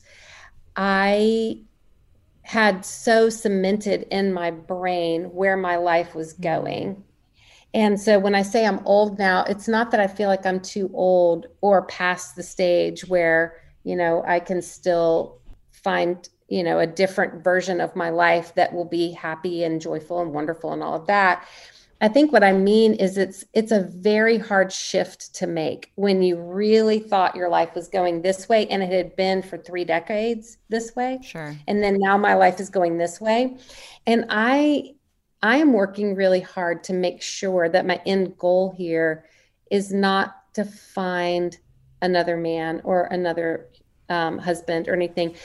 I had so cemented in my brain where my life was going. And so when I say I'm old now, it's not that I feel like I'm too old or past the stage where, you know, I can still find, you know, a different version of my life that will be happy and joyful and wonderful and all of that. I think what I mean is it's it's a very hard shift to make when you really thought your life was going this way and it had been for 3 decades this way. Sure. and then now my life is going this way. And i i am working really hard to make sure that my end goal here is not to find another man or another um, husband or anything.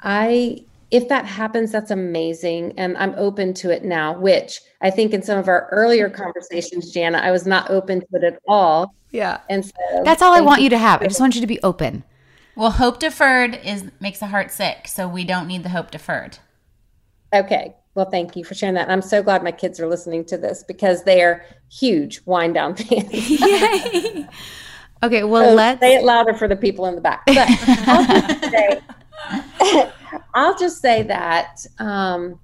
I if that happens that's amazing and i'm open to it now which i think in some of our earlier mm-hmm. conversations jana i was not open to it at all Yeah. and so That's all I want you to have. I just want you to be open. well hope deferred is makes the heart sick so we don't need the hope deferred Okay. Well, thank you for sharing that. I'm so glad my kids are listening to this because they are huge Whine Down fans. Yay. Okay, well So let's say it louder for the people in the back. But I'll just say, I'll just say that, um,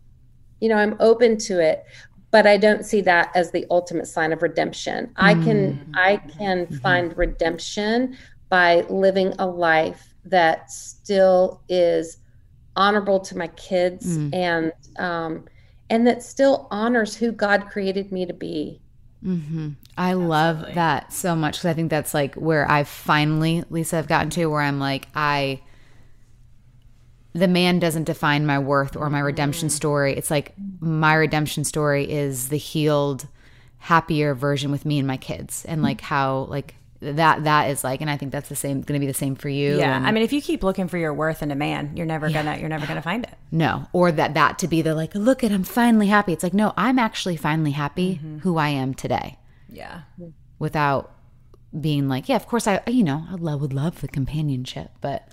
you know, I'm open to it, but I don't see that as the ultimate sign of redemption. I can, I can find redemption by living a life that still is honorable to my kids and, um, and that still honors who God created me to be. Mm-hmm. I love that so much because I think that's like where I finally, Lisa, have gotten to where I'm like, I, the man doesn't define my worth or my redemption Mm. story. It's like my redemption story is the healed, happier version with me and my kids, and like how like that that is like, and I think that's the same going to be the same for you. Yeah, and- I mean, if you keep looking for your worth in a man, you're never gonna you're never gonna find it. No, or that that to be the like, look at I'm finally happy. It's like, no, I'm actually finally happy Mm-hmm. who I am today Yeah, without being like, yeah, of course I you know, I love would love the companionship, but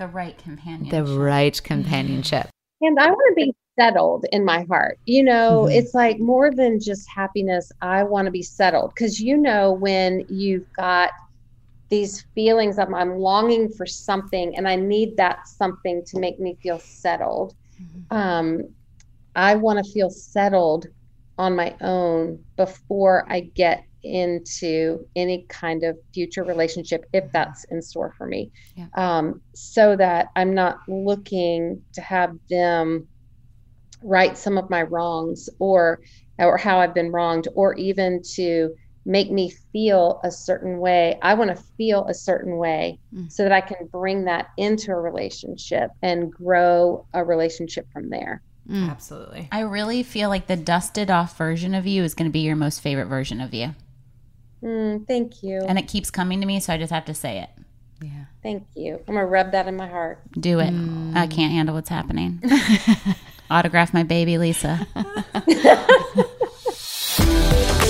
The right companion. the right companionship. And I want to be settled in my heart. You know, it's like more than just happiness. I want to be settled because you know when you've got these feelings of I'm longing for something and I need that something to make me feel settled. Um, I want to feel settled on my own before I get into any kind of future relationship if that's in store for me Yeah. um, so that i'm not looking to have them right some of my wrongs or or how i've been wronged or even to make me feel a certain way i want to feel a certain way Mm. so that i can bring that into a relationship and grow a relationship from there absolutely. I really feel like the dusted off version of you is going to be your most favorite version of you. Mm, thank you And it keeps coming to me, so I just have to say it. Yeah. thank you i'm gonna rub that in my heart Do it. I can't handle what's happening. Autograph my baby, Lisa.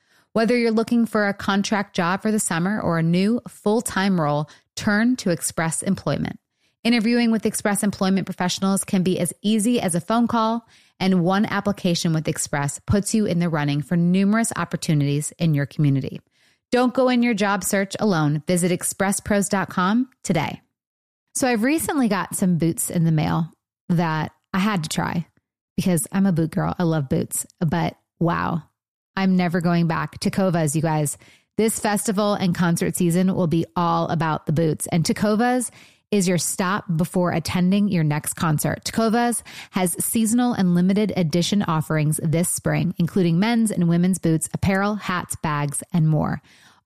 Whether you're looking for a contract job for the summer or a new full time role, turn to Express Employment. Interviewing with Express Employment professionals can be as easy as a phone call, and one application with Express puts you in the running for numerous opportunities in your community. Don't go in your job search alone. Visit expresspros.com today. So, I've recently got some boots in the mail that I had to try because I'm a boot girl. I love boots, but wow, I'm never going back. Tecovas, you guys. This festival and concert season will be all about the boots. And Tecovas is your stop before attending your next concert. Tecovas has seasonal and limited edition offerings this spring, including men's and women's boots, apparel, hats, bags, and more.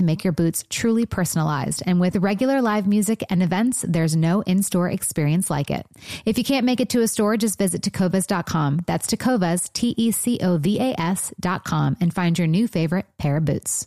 to make your boots truly personalized. And with regular live music and events, there's no in store experience like it. If you can't make it to a store, just visit tecovas.com. That's tecovas, T E C O V A S.com, and find your new favorite pair of boots.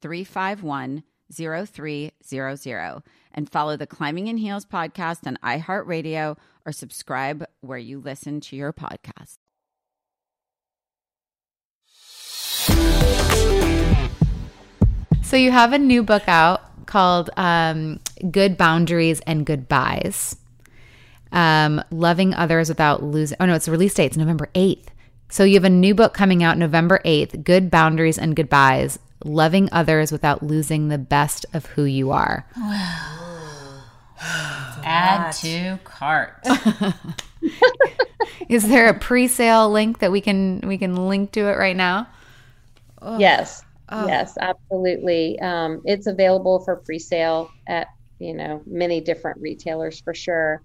351 0300 and follow the Climbing in Heels podcast on iHeartRadio or subscribe where you listen to your podcast. So you have a new book out called um, "Good Boundaries and Goodbyes." Um, loving others without losing. Oh no, its release date. It's November eighth. So you have a new book coming out November eighth. Good boundaries and goodbyes. Loving others without losing the best of who you are. Add to cart. Is there a pre-sale link that we can we can link to it right now? Yes. Yes, absolutely. Um, it's available for pre-sale at you know many different retailers for sure.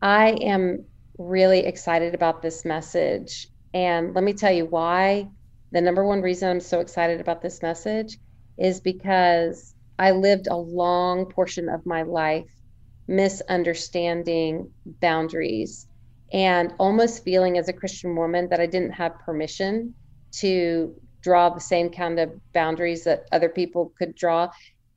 I am really excited about this message, and let me tell you why. The number one reason I'm so excited about this message is because I lived a long portion of my life misunderstanding boundaries and almost feeling as a Christian woman that I didn't have permission to draw the same kind of boundaries that other people could draw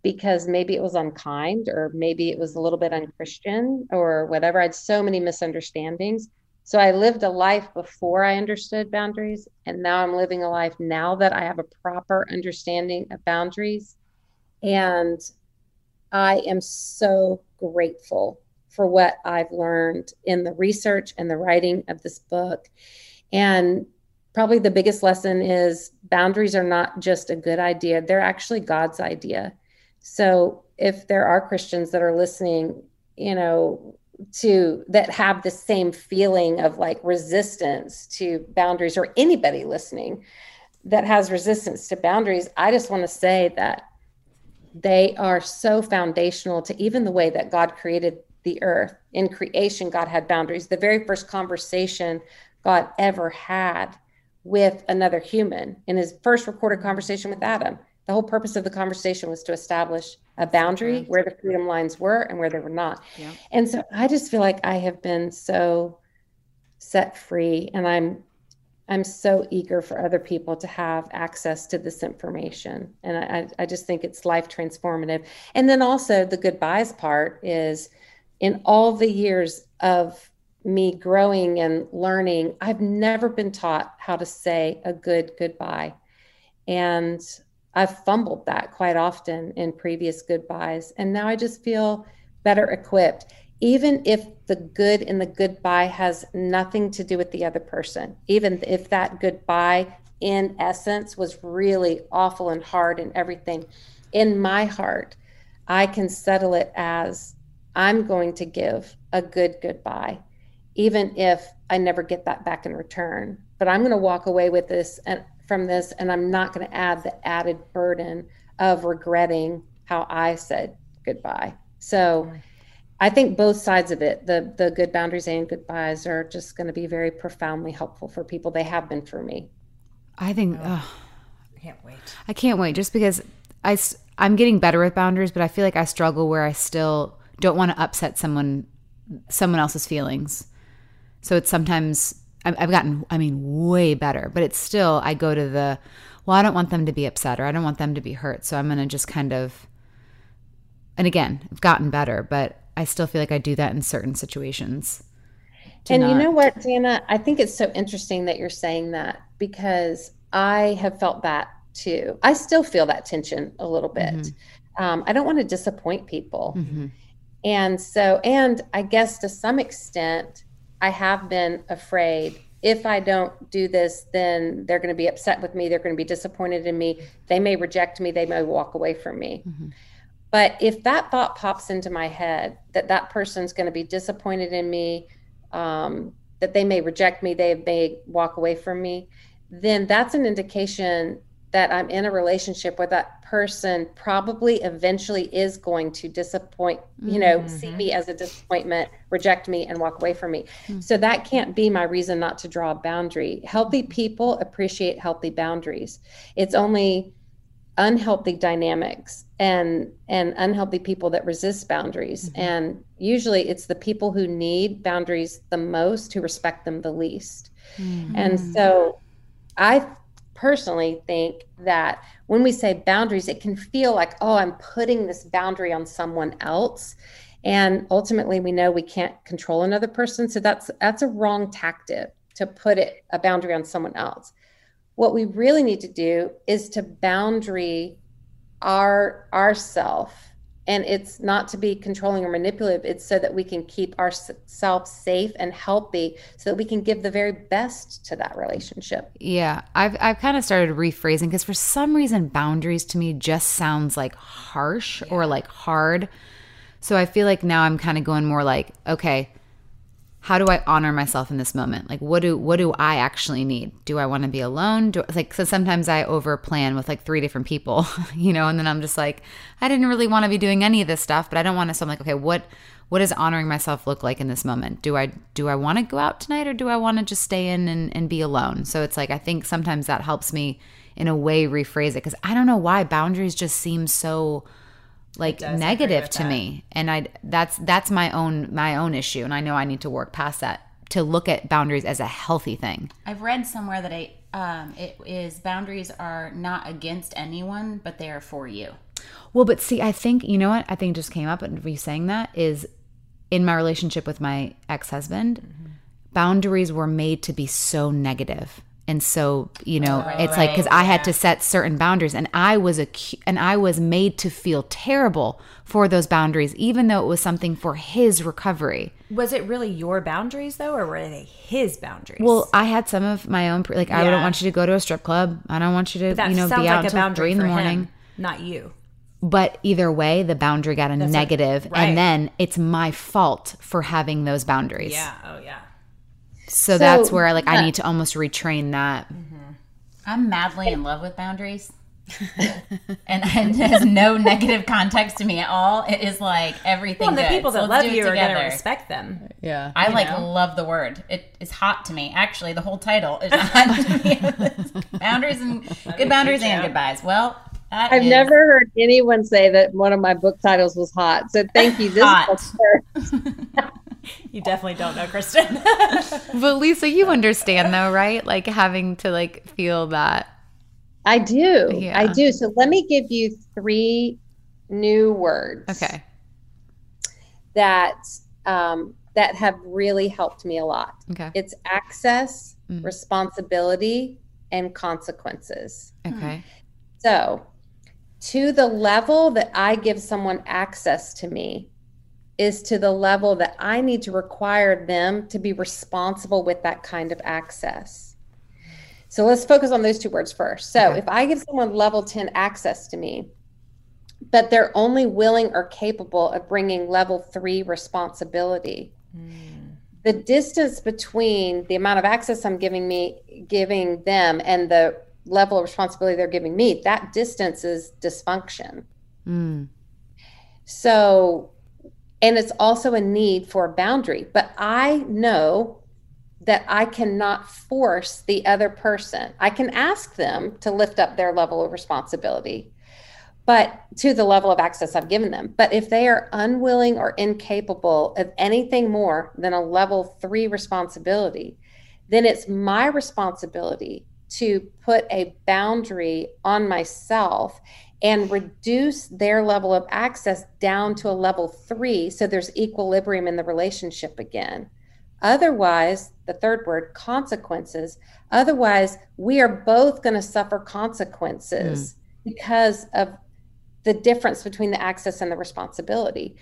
because maybe it was unkind or maybe it was a little bit unchristian or whatever. I had so many misunderstandings. So I lived a life before I understood boundaries, and now I'm living a life now that I have a proper understanding of boundaries. And I am so grateful for what I've learned in the research and the writing of this book. And probably the biggest lesson is boundaries are not just a good idea, they're actually God's idea. So if there are Christians that are listening, you know, to that have the same feeling of like resistance to boundaries or anybody listening that has resistance to boundaries, I just want to say that they are so foundational to even the way that God created the earth. In creation, God had boundaries. The very first conversation God ever had with another human in his first recorded conversation with Adam, the whole purpose of the conversation was to establish a boundary where the freedom lines were and where they were not. Yeah. And so I just feel like I have been so set free and I'm I'm so eager for other people to have access to this information. And I, I just think it's life transformative. And then also the goodbyes part is in all the years of me growing and learning, I've never been taught how to say a good goodbye. And I've fumbled that quite often in previous goodbyes. And now I just feel better equipped even if the good in the goodbye has nothing to do with the other person, even if that goodbye in essence was really awful and hard and everything, in my heart, I can settle it as I'm going to give a good goodbye, even if I never get that back in return. But I'm going to walk away with this and from this, and I'm not going to add the added burden of regretting how I said goodbye. So. I think both sides of it, the the good boundaries and goodbyes, are just going to be very profoundly helpful for people. They have been for me. I think oh, ugh, I can't wait. I can't wait just because I s- I'm getting better with boundaries, but I feel like I struggle where I still don't want to upset someone someone else's feelings. So it's sometimes I've I've gotten I mean way better, but it's still I go to the well I don't want them to be upset or I don't want them to be hurt, so I'm going to just kind of and again, I've gotten better, but I still feel like I do that in certain situations. and you know what, Dana? I think it's so interesting that you're saying that because I have felt that too. I still feel that tension a little bit. Um, I don't want to disappoint people. Mhm. And so, and I guess to some extent, I have been afraid if I don't do this, then they're going to be upset with me. They're going to be disappointed in me. They may reject me. They may walk away from me. Mm-hmm. But if that thought pops into my head that that person's going to be disappointed in me, um, that they may reject me, they may walk away from me, then that's an indication that I'm in a relationship where that person probably eventually is going to disappoint, you know, mm-hmm. see me as a disappointment, reject me, and walk away from me. Mm-hmm. So that can't be my reason not to draw a boundary. Healthy people appreciate healthy boundaries. It's only unhealthy dynamics and and unhealthy people that resist boundaries mm-hmm. and usually it's the people who need boundaries the most who respect them the least mm-hmm. and so i personally think that when we say boundaries, it can feel like, oh, I'm putting this boundary on someone else. And ultimately we know we can't control another person. So that's that's a wrong tactic to put it a boundary on someone else. What we really need to do is to boundary our ourself and it's not to be controlling or manipulative it's so that we can keep ourselves safe and healthy so that we can give the very best to that relationship yeah i've, I've kind of started rephrasing because for some reason boundaries to me just sounds like harsh yeah. or like hard so i feel like now i'm kind of going more like okay how do I honor myself in this moment? Like what do what do I actually need? Do I want to be alone? Do like so sometimes I over plan with like three different people, you know, and then I'm just like I didn't really want to be doing any of this stuff, but I don't want to so I'm like okay, what what does honoring myself look like in this moment? Do I do I want to go out tonight or do I want to just stay in and, and be alone? So it's like I think sometimes that helps me in a way rephrase it because I don't know why boundaries just seem so like negative to that. me. And i that's that's my own my own issue. And i know i need to work past that to look at boundaries as a healthy thing. I've read somewhere that I, um, it is boundaries are not against anyone but they are for you. Well but see i think you know what? I think just came up and you saying that is in my relationship with my ex-husband mm-hmm. boundaries were made to be so negative and so you know oh, it's right, like because i had to set certain boundaries and i was a and i was made to feel terrible for those boundaries even though it was something for his recovery. Was it really your boundaries though or were they his boundaries? Well i had some of my own like yeah. i don't want you to go to a strip club. I don't want you to you know be out like until three in the morning him, not you. But either way the boundary got a negative, right. and then it's my fault for having those boundaries. Yeah. Oh yeah so, so that's where like yeah. I need to almost retrain that. Mm-hmm. I'm madly in love with boundaries. and it has no negative context to me at all. It is like everything. Well, the people that so love you are going to respect them. Yeah, I like know? love the word. It is hot to me. Actually, the whole title is hot to me. boundaries and good boundaries and goodbyes. Well, I've is... never heard anyone say that one of my book titles was hot. So thank you. This you definitely don't know Kristen. but Lisa, you understand though, right? Like having to like feel that. I do. Yeah. I do. So let me give you three new words. Okay. That um, that have really helped me a lot. Okay. It's access, mm. responsibility, and consequences. Okay. So, to the level that I give someone access to me, is to the level that I need to require them to be responsible with that kind of access. So let's focus on those two words first. So okay. if I give someone level 10 access to me, but they're only willing or capable of bringing level three responsibility, mm. the distance between the amount of access I'm giving me, giving them, and the level of responsibility they're giving me, that distance is dysfunction. Mm. So and it's also a need for a boundary. But I know that I cannot force the other person. I can ask them to lift up their level of responsibility, but to the level of access I've given them. But if they are unwilling or incapable of anything more than a level three responsibility, then it's my responsibility to put a boundary on myself and reduce their level of access down to a level three so there's equilibrium in the relationship again. Otherwise, the third word, consequences, otherwise, we are both going to suffer consequences mm. because of the difference between the access and the responsibility.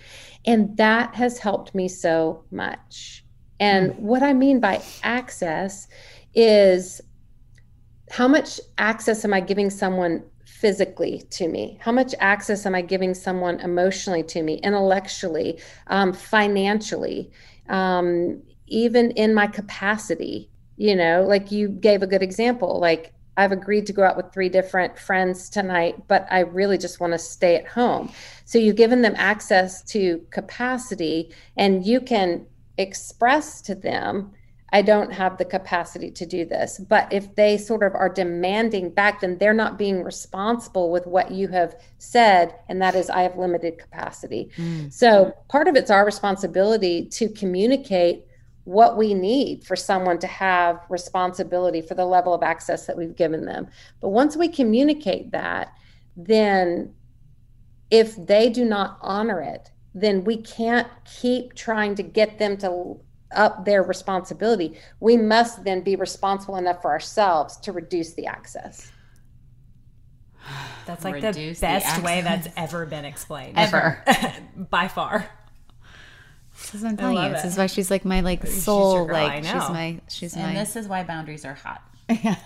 And that has helped me so much. And mm. what I mean by access is how much access am I giving someone physically to me? How much access am I giving someone emotionally to me, intellectually, um, financially, um, even in my capacity? You know, like you gave a good example. Like I've agreed to go out with three different friends tonight, but I really just want to stay at home. So you've given them access to capacity and you can express to them, I don't have the capacity to do this. But if they sort of are demanding back, then they're not being responsible with what you have said. And that is, I have limited capacity. Mm. So part of it's our responsibility to communicate what we need for someone to have responsibility for the level of access that we've given them. But once we communicate that, then if they do not honor it, then we can't keep trying to get them to up their responsibility. We must then be responsible enough for ourselves to reduce the access. That's like reduce the best the way that's ever been explained. Ever. By far. This is I'm telling you. This is why she's like my like soul. like she's my she's and my. this is why boundaries are hot. Yeah,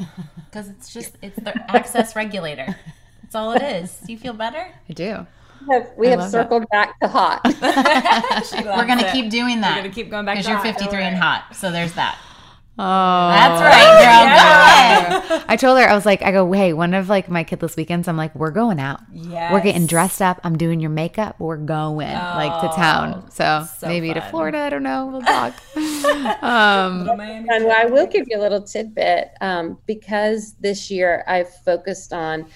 because it's just it's the access regulator. That's all it is. Do you feel better? I do. We have, we have circled that. back to hot. We're gonna keep doing that. We're gonna keep going back because you're 53 right. and hot. So there's that. Oh, that's right, girl. Yeah. I told her I was like, I go, hey, one of like my kidless weekends, I'm like, we're going out. Yeah, we're getting dressed up. I'm doing your makeup. We're going oh, like to town. So, so maybe fun. to Florida. I don't know. We'll talk. um, and I will give you a little tidbit um, because this year I've focused on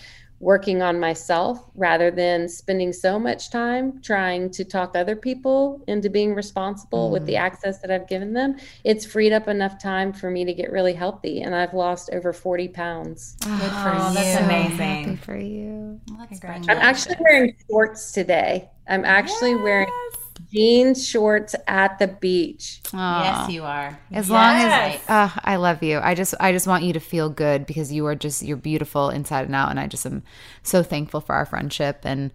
working on myself rather than spending so much time trying to talk other people into being responsible mm. with the mm. access that I've given them. It's freed up enough time for me to get really healthy, and I've lost over 40 pounds. Good for oh, you. That's amazing. Happy for you. Well, I'm actually wearing shorts today. I'm actually yes. wearing jeans shorts at the beach. Aww. Yes, you are. As yes. long as uh, I love you, I just I just want you to feel good because you are just you're beautiful inside and out, and I just am so thankful for our friendship and.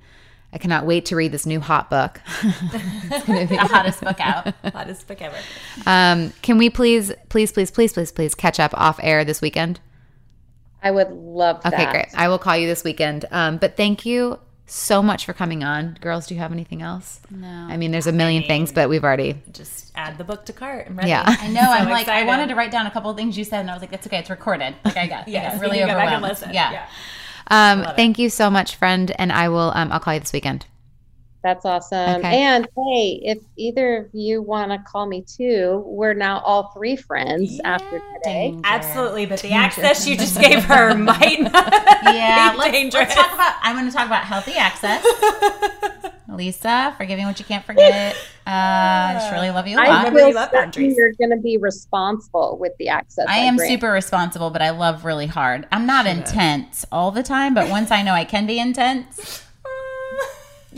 I cannot wait to read this new hot book. it's going to be the hottest book out. hottest book ever. Um, can we please, please, please, please, please, please catch up off air this weekend? I would love that. Okay, great. I will call you this weekend. Um, but thank you so much for coming on. Girls, do you have anything else? No. I mean, there's a million I mean, things, but we've already just add the book to cart. Yeah, I know. so I'm like, excited. I wanted to write down a couple of things you said, and I was like, that's okay. It's recorded. Like I got, yeah, really overwhelmed. Yeah. yeah. Um, thank it. you so much, friend, and I will. Um, I'll call you this weekend. That's awesome. Okay. And hey, if either of you want to call me too, we're now all three friends yeah. after today. Danger. Absolutely, but the Danger. access you just gave her might not yeah, be let's, dangerous. Let's talk about. I'm going to talk about healthy access. Lisa, forgiving what you can't forget. Uh, I just really love you a lot. I feel you're going to be responsible with the access. I, I am grant. super responsible, but I love really hard. I'm not intense all the time, but once I know I can be intense.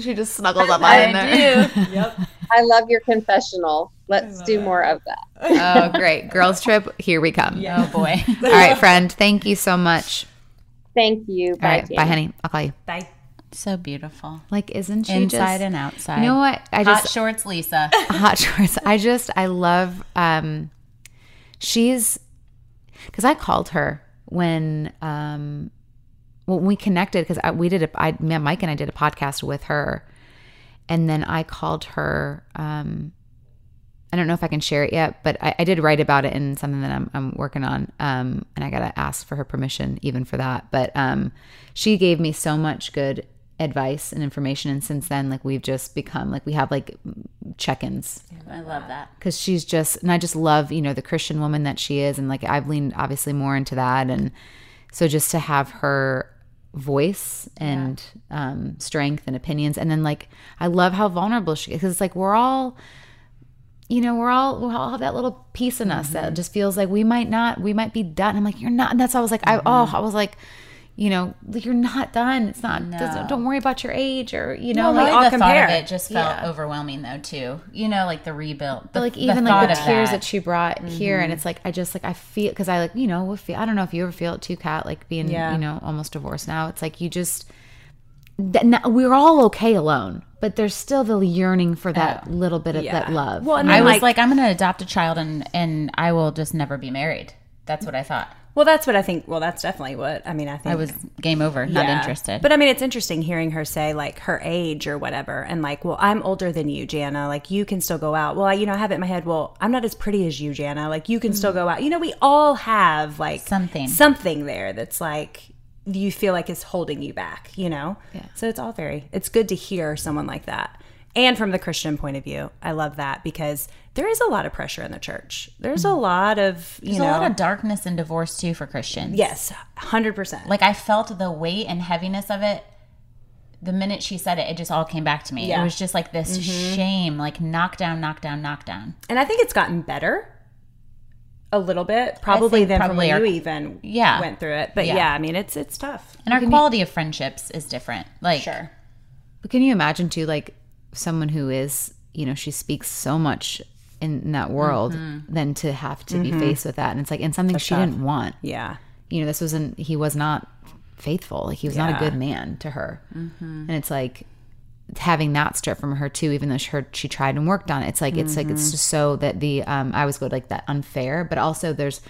She just snuggles up behind there. Do. yep. I love your confessional. Let's do more of that. Oh, great. Girls trip, here we come. Yeah. Oh, boy. All right, friend. Thank you so much. Thank you. Bye, right, bye, honey. I'll call you. Bye. So beautiful. Like, isn't she inside just, and outside? You know what? I just hot shorts, Lisa. hot shorts. I just I love. um She's because I called her when um well, we connected because we did a, I, Mike and I did a podcast with her, and then I called her. Um, I don't know if I can share it yet, but I, I did write about it in something that I'm, I'm working on, um, and I gotta ask for her permission even for that. But um, she gave me so much good advice and information, and since then, like we've just become like we have like check-ins. I love that because she's just, and I just love you know the Christian woman that she is, and like I've leaned obviously more into that, and so just to have her voice and yeah. um, strength and opinions. And then like I love how vulnerable she is because it's like we're all you know, we're all we all have that little piece in us mm-hmm. that just feels like we might not, we might be done. I'm like, you're not. And that's why I was like, mm-hmm. I oh, I was like, you know, you're not done. It's not. No. Don't worry about your age or you know. like the compare. thought of it just felt yeah. overwhelming though too. You know, like the rebuild. The, like even the like the tears that. that. she brought mm-hmm. here, and it's like I just like I feel because I like you know feel, I don't know if you ever feel it too, Kat. Like being yeah. you know almost divorced now. It's like you just we're all okay alone, but there's still the yearning for that little bit of that love. Well, and I was like, like, I'm going to adopt a child and and I will just never be married. That's what I thought. Well, that's what I think. Well, that's definitely what I mean. I think I was game over, not Yeah. interested. But I mean, it's interesting hearing her say like her age or whatever, and like, well, I'm older than you, Jana. Like, you can still go out. Well, I, you know, I have it in my head. Well, I'm not as pretty as you, Jana. Like, you can still hmm. go out. You know, we all have like Something. something there that's like you feel like is holding you back. You know. Yeah. So it's all very. It's good to hear someone like that. And from the Christian point of view, I love that because there is a lot of pressure in the church. There's a mm. lot of you There's know, a lot of darkness in divorce too for Christians. yes, hundred percent. Like I felt the weight and heaviness of it. The minute she said it, it just all came back to me. Yeah. It was just like this mm-hmm. shame, like knockdown, knockdown, knockdown. And I think it's gotten better a little bit, probably think than probably from when our- you even Yeah. went through it. But Yeah. yeah. I mean, it's it's tough. And our quality of friendships is different. Like Sure. But can you imagine too, like someone who is, you know, she speaks so much in that world, mm-hmm. than to have to be mm-hmm. faced with that, and it's like, and something she didn't want. Yeah. You know, this wasn't. He was not faithful. Like he was not a good man to her, mm-hmm. and it's like having that stripped from her too. Even though she, her, she tried and worked on it, it's like it's like it's just so that the um I always go like that unfair, but also there's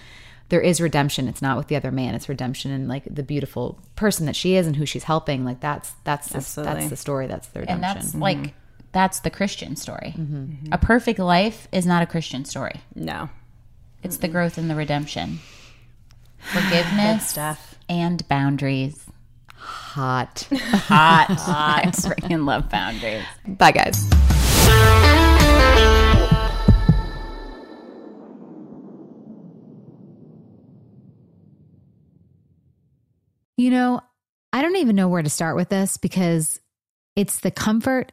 there is redemption. It's not with the other man. It's redemption and like the beautiful person that she is and who she's helping. Like that's that's the, that's the story. That's the redemption. and that's like that's the Christian story. Mm-hmm. Mm-hmm. A perfect life is not a Christian story. No. It's the growth and the redemption. Forgiveness stuff. and boundaries. Hot. Hot. Hot. I freaking love boundaries. Bye, guys. You know, I don't even know where to start with this because it's the comfort,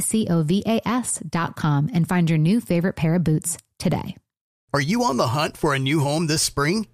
C O V A S.com, and find your new favorite pair of boots today. Are you on the hunt for a new home this spring,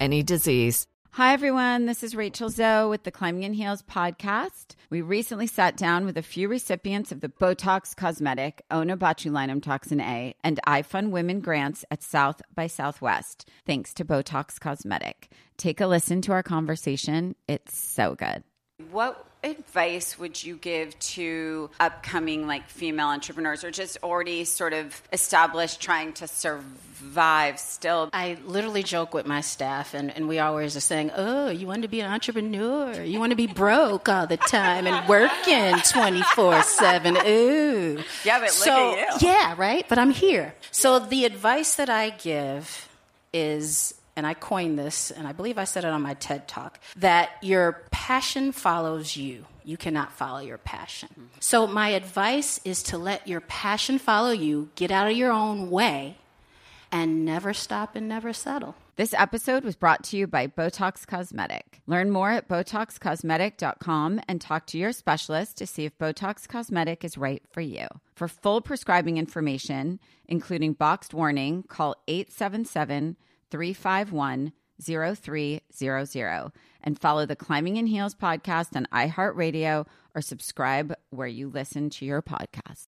any disease. Hi, everyone. This is Rachel Zoe with the Climbing in Heels podcast. We recently sat down with a few recipients of the Botox Cosmetic, Onabotulinum Toxin A, and iFund Women grants at South by Southwest, thanks to Botox Cosmetic. Take a listen to our conversation. It's so good. What advice would you give to upcoming like female entrepreneurs or just already sort of established trying to survive still? I literally joke with my staff, and, and we always are saying, Oh, you want to be an entrepreneur? You want to be broke all the time and working 24 7. Ooh. Yeah, but look so, at you. Yeah, right? But I'm here. So the advice that I give is, and I coined this, and I believe I said it on my TED Talk, that your passion follows you. you cannot follow your passion. Mm-hmm. So, my advice is to let your passion follow you, get out of your own way, and never stop and never settle. This episode was brought to you by Botox Cosmetic. Learn more at BotoxCosmetic.com and talk to your specialist to see if Botox Cosmetic is right for you. For full prescribing information, including boxed warning, call 877 351 0300 and follow the Climbing in Heels podcast on iHeartRadio or subscribe where you listen to your podcast.